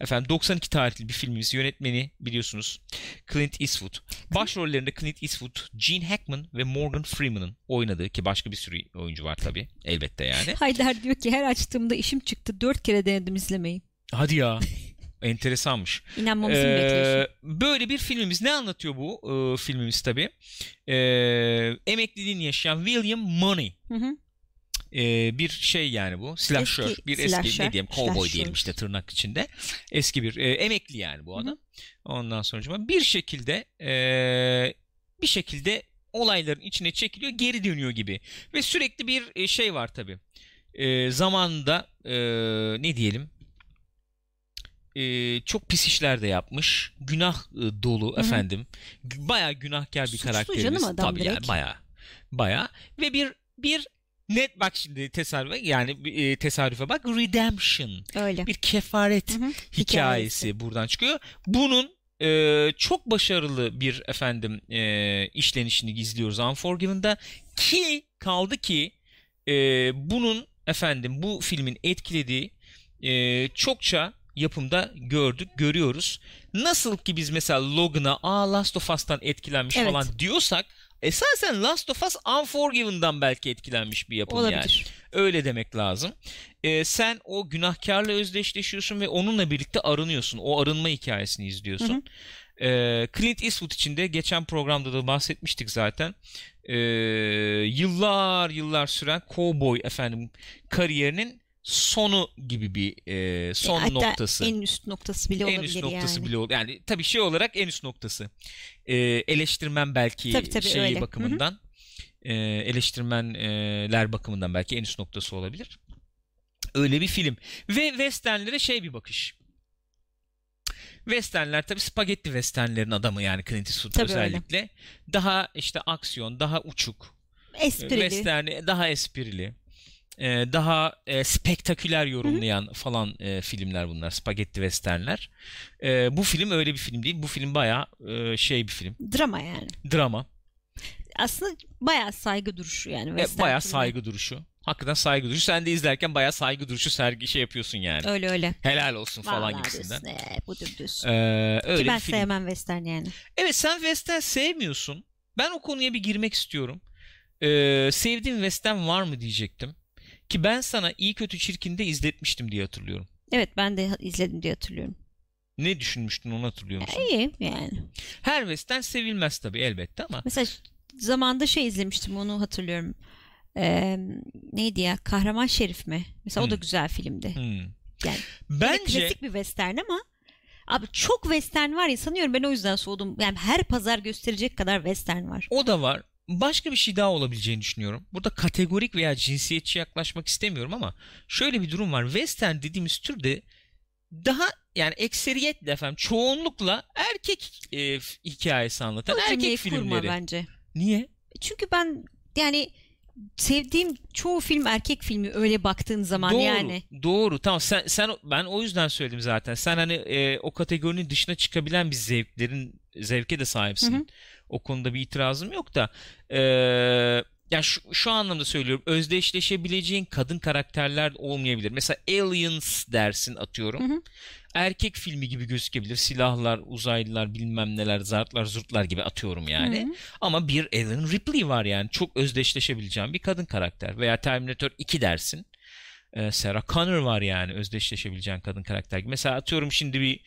Efendim 92 tarihli bir filmimiz. Yönetmeni biliyorsunuz Clint Eastwood. Başrollerinde Clint Eastwood, Gene Hackman ve Morgan Freeman'ın oynadığı ki başka bir sürü oyuncu var tabii. Elbette yani. [LAUGHS] Haydar diyor ki her açtığımda işim çıktı. Dört kere denedim izlemeyi. Hadi ya. [LAUGHS] Enteresanmış. İnanmamızı mı Ee, bekliyorsun? böyle bir filmimiz. Ne anlatıyor bu e, filmimiz tabii? Ee, emekliliğini yaşayan William Money. Hı hı. Ee, bir şey yani bu. Slasher. Eski bir eski slasher, ne diyelim cowboy diyelim işte tırnak içinde. Eski bir e, emekli yani bu adam. Ondan sonra bir şekilde e, bir şekilde olayların içine çekiliyor geri dönüyor gibi. Ve sürekli bir e, şey var tabii. E, zamanında e, ne diyelim e, çok pis işler de yapmış. Günah e, dolu hı. efendim. G- Bayağı günahkar bir Suçlu karakterimiz. canım adam Tabii yani direkt. bayağı. Bayağı. Ve bir bir net bak şimdi tesadüfe yani e, tesadüfe bak redemption. Öyle. Bir kefaret Hı hı. hikayesi buradan çıkıyor. Bunun e, çok başarılı bir efendim e, işlenişini izliyoruz Unforgiven'da ki kaldı ki e, bunun efendim bu filmin etkilediği e, çokça yapımda gördük, görüyoruz. Nasıl ki biz mesela Logan'a aa Last of Us'tan etkilenmiş Evet. falan diyorsak esasen Last of Us Unforgiven'dan belki etkilenmiş bir yapım yani. Olabilir. Öyle demek lazım. Ee, sen o günahkarla özdeşleşiyorsun ve onunla birlikte arınıyorsun. O arınma hikayesini izliyorsun. Ee, Clint Eastwood için de geçen programda da bahsetmiştik zaten. Ee, yıllar yıllar süren cowboy efendim kariyerinin sonu gibi bir e, son Hatta noktası. en üst noktası bile En olabilir üst noktası yani. bile oldu. Yani tabii şey olarak en üst noktası. Ee, eleştirmen belki Tabii, tabii, şeyi öyle. Bakımından e, eleştirmenler bakımından belki en üst noktası olabilir. Öyle bir film. Ve westernlere şey bir bakış. Westernler tabii spagetti westernlerin adamı yani Clint Eastwood Tabii öyle. özellikle. Daha işte aksiyon, daha uçuk. Esprili. Western'i daha esprili. E, daha e, spektaküler yorumlayan falan e, filmler bunlar. Spagetti westernler. E, bu film öyle bir film değil. Bu film bayağı e, şey bir film. Drama yani. Drama. Aslında bayağı saygı duruşu yani. E, filmi. saygı duruşu. Hakikaten saygı duruşu. Sen de izlerken bayağı saygı duruşu sergi şey yapıyorsun yani. Öyle öyle. Helal olsun falan Vallahi gibisinden. diyorsun, ee, budur diyorsun. Ee, öyle Ki ben bir film. sevmem western yani. Evet sen western sevmiyorsun. Ben o konuya bir girmek istiyorum. Ee, sevdiğin western var mı diyecektim. Ki ben sana iyi kötü çirkinde izletmiştim diye hatırlıyorum. Evet ben de izledim diye hatırlıyorum. Ne düşünmüştün onu hatırlıyor musun? İyi yani. Her western sevilmez tabii elbette ama. Mesela zamanda şey izlemiştim onu hatırlıyorum. Ee, neydi ya? Kahraman Şerif mi? Mesela o da Hmm. güzel filmdi. Hmm. Yani Bence klasik bir western ama abi çok western var ya sanıyorum ben o yüzden soğudum. Yani her pazar gösterecek kadar western var. o da var. Başka bir şey daha olabileceğini düşünüyorum. Burada kategorik veya cinsiyetçi yaklaşmak istemiyorum ama şöyle bir durum var. Western dediğimiz türde daha yani ekseriyetle efendim çoğunlukla erkek e, hikayesi anlatan O erkek cümleyi kurma filmleri. bence. Niye? Çünkü ben yani sevdiğim çoğu film erkek filmi öyle baktığın zaman doğru, yani. Doğru. Tamam sen sen ben o yüzden söyledim zaten. Sen hani e, o kategorinin dışına çıkabilen bir zevklerin zevke de sahipsin. Hı hı. O konuda bir itirazım yok da e, ya şu, şu anlamda söylüyorum. Özdeşleşebileceğin kadın karakterler olmayabilir. Mesela Aliens dersin atıyorum. Hı hı. Erkek filmi gibi gözükebilir. Silahlar, uzaylılar, bilmem neler, zartlar, zurtlar gibi atıyorum yani. Hı hı. Ama bir Ellen Ripley var yani. Çok özdeşleşebileceğim bir kadın karakter. Veya Terminator 2 dersin. Ee, Sarah Connor var yani özdeşleşebileceğin kadın karakter gibi. Mesela atıyorum şimdi bir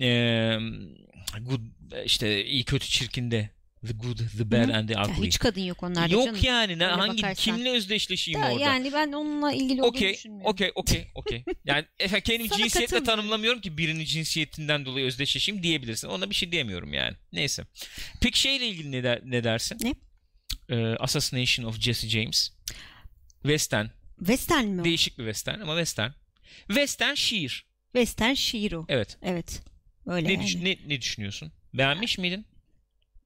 e, good, işte iyi kötü çirkinde The Good, The Bad Hı hı. and The Ya Ugly. hiç kadın yok onlarda Yok canım. yani ne, hangi bakarsan. kimle özdeşleşeyim Da, orada? yani ben onunla ilgili olduğunu Okey, düşünmüyorum. okey, okey, okey. [LAUGHS] Yani efendim kendimi Sana cinsiyetle katılmıyorum. tanımlamıyorum ki birinin cinsiyetinden dolayı özdeşleşeyim diyebilirsin. Ona bir şey diyemiyorum yani. Neyse. Peki şeyle ilgili ne, der, ne dersin? Ne? Ee, Assassination of Jesse James. Western. Western mi o? Değişik bir western ama western. Western şiir. Western şiir o. Evet. Evet. Öyle Ne, yani. düş- ne, ne düşünüyorsun? Beğenmiş miydin?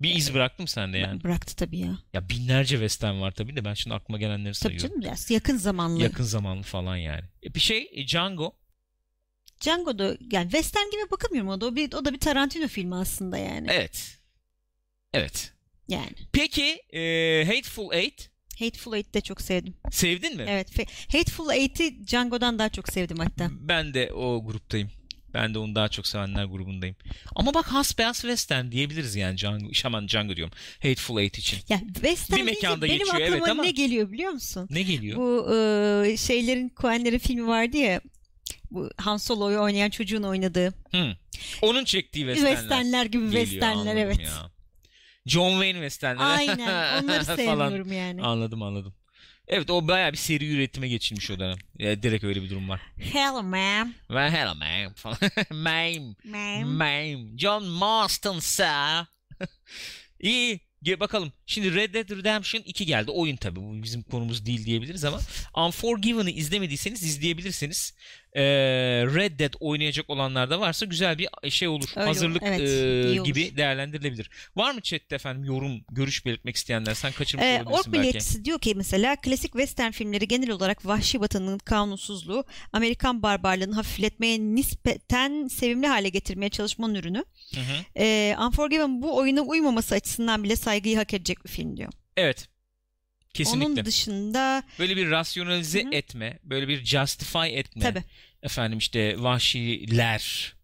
Bir iz bıraktım sende yani. Bıraktı tabii ya. Ya binlerce western var tabii de ben şimdi aklıma gelenleri Tabii sayıyorum. canım biraz yakın zamanlı. Yakın zamanlı falan yani. E, bir şey e, Django. Django'da yani western gibi bakılmıyorum o da. O, bir, o da bir Tarantino filmi aslında yani. Evet. Evet. Yani. Peki e, Hateful Eight Hateful Eight'i de çok sevdim. sevdin mi? Evet. Fe- Hateful Eight'i Django'dan daha çok sevdim hatta. Ben de o gruptayım. Ben de onu daha çok sevenler grubundayım. Ama bak hasbeyaz western diyebiliriz yani Django, şaman Django diyorum. Hateful Eight için. Ya western Bir mekanda benim geçiyor, aklıma evet ama- ne geliyor biliyor musun? Ne geliyor? Bu e, şeylerin Coen'lerin filmi vardı ya. Bu Han Solo'yu oynayan çocuğun oynadığı. Hı. Onun çektiği westernler. Westernler gibi geliyor, westernler evet. ya. John Wayne westernleri. Aynen. Onları [LAUGHS] sevmiyorum yani. Anladım anladım. Evet o bayağı bir seri üretime geçilmiş o dönem. Ya, direkt öyle bir durum var. Hello ma'am. Well, hello ma'am. falan. [LAUGHS] ma'am. Ma'am. Ma'am. John Marston sir. [LAUGHS] İyi. Gel bakalım. Şimdi Red Dead Redemption 2 geldi. Oyun tabii. Bu bizim konumuz değil diyebiliriz ama Unforgiven'ı izlemediyseniz izleyebilirsiniz. Ee, Red Dead oynayacak olanlar da varsa güzel bir şey olur. Öyle Hazırlık olur. Evet, e, olur. gibi değerlendirilebilir. Var mı chatte efendim yorum, görüş belirtmek isteyenler? Sen kaçırmış Ee, olabilirsin Ork belki. Milliyetçisi diyor ki mesela klasik western filmleri genel olarak vahşi batının kanunsuzluğu, Amerikan barbarlığını hafifletmeye nispeten sevimli hale getirmeye çalışmanın ürünü. Hı hı. Ee, Unforgiven bu oyuna uymaması açısından bile saygıyı hak edecek bir film diyor. Evet. Kesinlikle. Onun dışında Böyle bir rasyonalize Hı hı. etme, böyle bir justify etme. tabii Efendim işte vahşiler,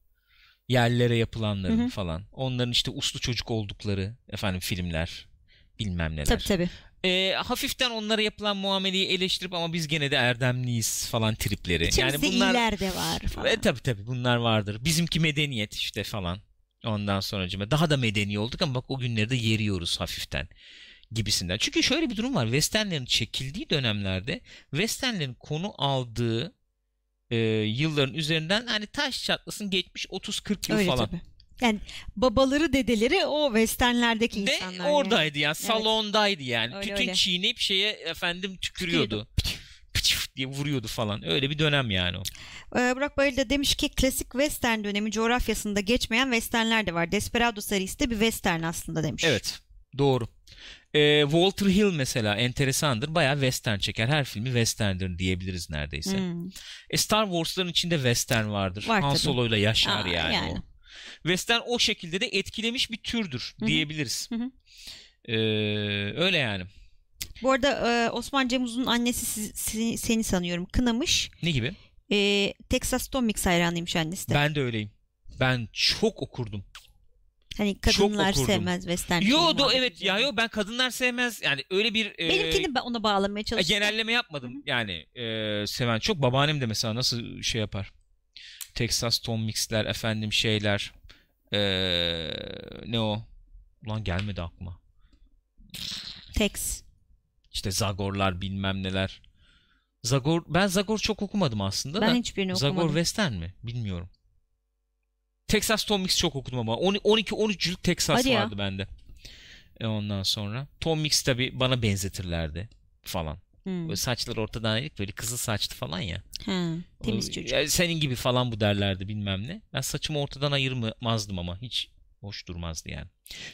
yerlere yapılanların Hı hı. falan. Onların işte uslu çocuk oldukları efendim filmler, bilmem neler. tabii tabii. Ee, hafiften onlara yapılan muameleyi eleştirip ama biz gene de erdemliyiz falan tripleri. İçimizde yani bunlar iyiler de var falan. e, tabii tabii bunlar vardır. Bizimki medeniyet işte falan. Ondan sonra daha da medeni olduk ama bak o günleri de yeriyoruz hafiften gibisinden. Çünkü şöyle bir durum var. Westernlerin çekildiği dönemlerde Westernlerin konu aldığı e, yılların üzerinden hani taş çatlasın geçmiş 30-40 yıl Öyle falan. tabii. Yani babaları dedeleri o westernlerdeki De insanlar. yani. oradaydı yani salondaydı yani. Öyle, Tütün öyle. çiğneyip şeye efendim tükürüyordu. Pıçıf diye vuruyordu falan. Öyle bir dönem yani o. Ee, Burak Bayır da demiş ki klasik western dönemi coğrafyasında geçmeyen westernler de var. Desperado serisi de bir western aslında demiş. Evet. Doğru. Ee, Walter Hill mesela enteresandır. Bayağı western çeker. Her filmi westerndir diyebiliriz neredeyse. Hmm. E, Star Wars'ların içinde western vardır. Var Han. Solo'yla yaşar Aa, yani, yani. o. Western o şekilde de etkilemiş bir türdür Hı hı. diyebiliriz. Hı hı. Ee, öyle yani. Bu arada e, Osman Cemuz'un annesi siz- si- seni sanıyorum kınamış. Ne gibi? E, Texas Tom Mix hayranıymış annesi de. Ben de öyleyim. Ben çok okurdum. Hani kadınlar sevmez western. Yo do evet ya yo ben kadınlar sevmez yani öyle bir e, Benimkini ben ona bağlamaya e, çalıştım. genelleme yapmadım yani e, seven çok babaannem de mesela nasıl şey yapar. Texas Tom Mix'ler efendim şeyler e, ne o? Ulan gelmedi aklıma. Tex. İşte Zagorlar bilmem neler. Zagor ben Zagor çok okumadım aslında Ben da. hiçbirini Zagor okumadım. Western mi? Bilmiyorum. Texas Tom Mix çok okudum ama 12-13 cilt Texas Hadi ya. vardı bende. E ondan sonra Tom Mix tabi bana benzetirlerdi falan. Hmm. Böyle saçlar ortadan eğik böyle kızıl saçlı falan ya. Ha, temiz O- çocuk. ya senin gibi falan bu derlerdi bilmem ne. Ben saçımı ortadan ayırmazdım ama hiç hoş durmazdı yani.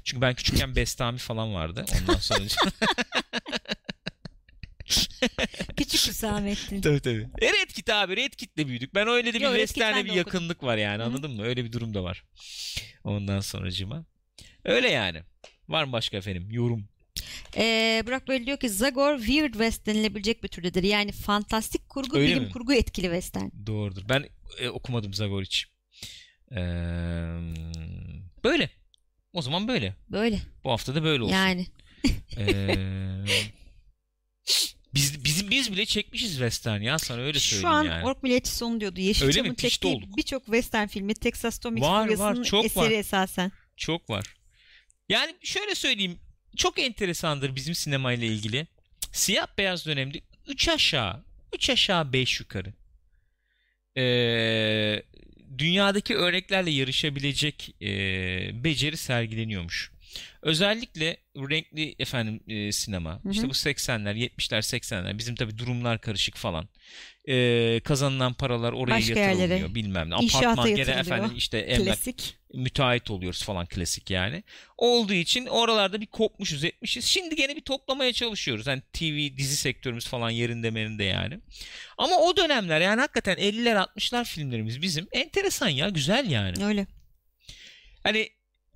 Çünkü ben küçükken [LAUGHS] Bestami falan vardı. Ondan sonra [LAUGHS] [LAUGHS] Küçük Hüsamettin. Tabii tabii. E, Red Kit abi Red Kit'le büyüdük. Ben öyle de bir Yo, western'e bir okudum. yakınlık var yani hı. anladın mı? Öyle bir durum da var. Ondan sonracığıma. Öyle yani. Var mı başka efendim? Yorum. Ee, Burak böyle diyor ki Zagor Weird West denilebilecek bir türdedir. Yani fantastik kurgu, Öyle bilim mi? kurgu etkili western. Doğrudur. Ben e, okumadım Zagor hiç. Ee, böyle. O zaman böyle. Böyle. Bu hafta da böyle olsun. Yani. Ee, [LAUGHS] biz, biz, biz bile çekmişiz western ya sana öyle söyleyeyim Şu an yani. Ork Milliyetçisi onu diyordu. Yeşilçam'ın çektiği birçok western filmi Texas Tom furyasının eseri var. esasen. Çok var. Yani şöyle söyleyeyim. Çok enteresandır bizim sinemayla ilgili. Siyah beyaz dönemde 3 aşağı, 3 aşağı 5 yukarı. Ee, dünyadaki örneklerle yarışabilecek e, beceri sergileniyormuş. Özellikle renkli efendim e, sinema. Hı hı. İşte bu 80'ler, 70'ler, 80'ler. Bizim tabii durumlar karışık falan. Ee, kazanılan paralar oraya Başka yatırılmıyor yerlere, bilmem ne. Apartman gene efendim işte emlak müteahhit oluyoruz falan klasik yani. Olduğu için oralarda bir kopmuşuz etmişiz. Şimdi gene bir toplamaya çalışıyoruz. Hani TV dizi sektörümüz falan yerinde merinde yani. Ama o dönemler yani hakikaten 50'ler 60'lar filmlerimiz bizim enteresan ya güzel yani. Öyle. Hani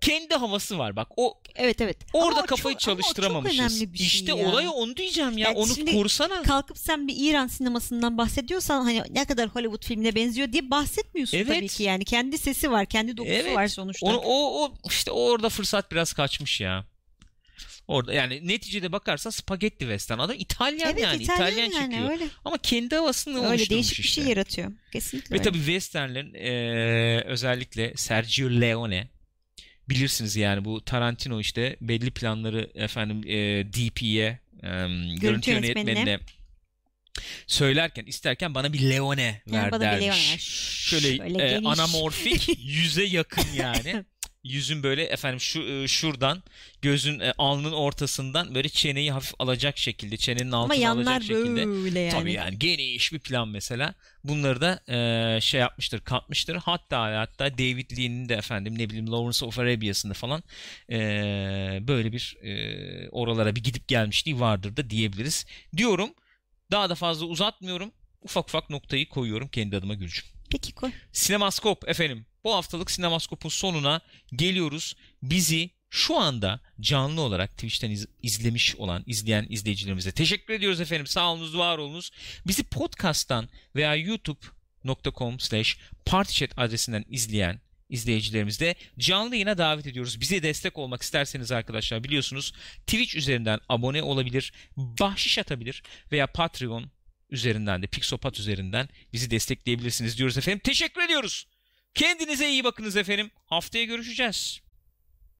kendi havası var bak o Evet evet. orada Ama kafayı çok- ama o çok çalıştıramamışız. önemli bir şey işte ya. olay onu diyeceğim ya Yani onu korusana. Kalkıp sen bir İran sinemasından bahsediyorsan hani ne kadar Hollywood filmine benziyor diye bahsetmiyorsun Evet. tabii ki yani. Kendi sesi var, kendi dokusu Evet. var sonuçta. Onu, o, o işte orada fırsat biraz kaçmış ya. Orada yani neticede bakarsan spagetti western adam İtalyan evet yani İtalyan, İtalyan, yani çekiyor. öyle. Ama kendi havasını Öyle oluşturmuş değişik bir işte. şey yaratıyor. Kesinlikle Ve öyle. tabii westernlerin eee, özellikle Sergio Leone bilirsiniz yani bu Tarantino işte belli planları efendim eee, DP'ye em, görüntü yönetmenine. yönetmenine söylerken isterken bana bir Leone ver Yani bana bir dermiş. Leone ver. Şöyle, Şöyle e, anamorfik yüze yakın yani. [LAUGHS] Yüzün böyle efendim şu e, şuradan gözün e, alnın ortasından böyle çeneyi hafif alacak şekilde çenenin altına alacak şekilde. böyle yani. Tabii yani geniş bir plan mesela. Bunları da e, şey yapmıştır, katmıştır. Hatta hatta David Lean'in de efendim ne bileyim Lawrence of Arabia'sında falan e, böyle bir e, oralara bir gidip gelmişliği vardır da diyebiliriz. Diyorum. Daha da fazla uzatmıyorum. Ufak ufak noktayı koyuyorum kendi adıma Gülcüm. Peki koy. Sinemaskop efendim. Bu haftalık Sinemaskop'un sonuna geliyoruz. Bizi şu anda canlı olarak Twitch'ten iz- izlemiş olan, izleyen izleyicilerimize teşekkür ediyoruz efendim. Sağ var olunuz. Bizi podcast'tan veya youtube.com slash partychat adresinden izleyen izleyicilerimiz canlı yayına davet ediyoruz. Bize destek olmak isterseniz arkadaşlar biliyorsunuz Twitch üzerinden abone olabilir, bahşiş atabilir veya Patreon üzerinden de Pixopat üzerinden bizi destekleyebilirsiniz diyoruz efendim. Teşekkür ediyoruz. Kendinize iyi bakınız efendim. Haftaya görüşeceğiz.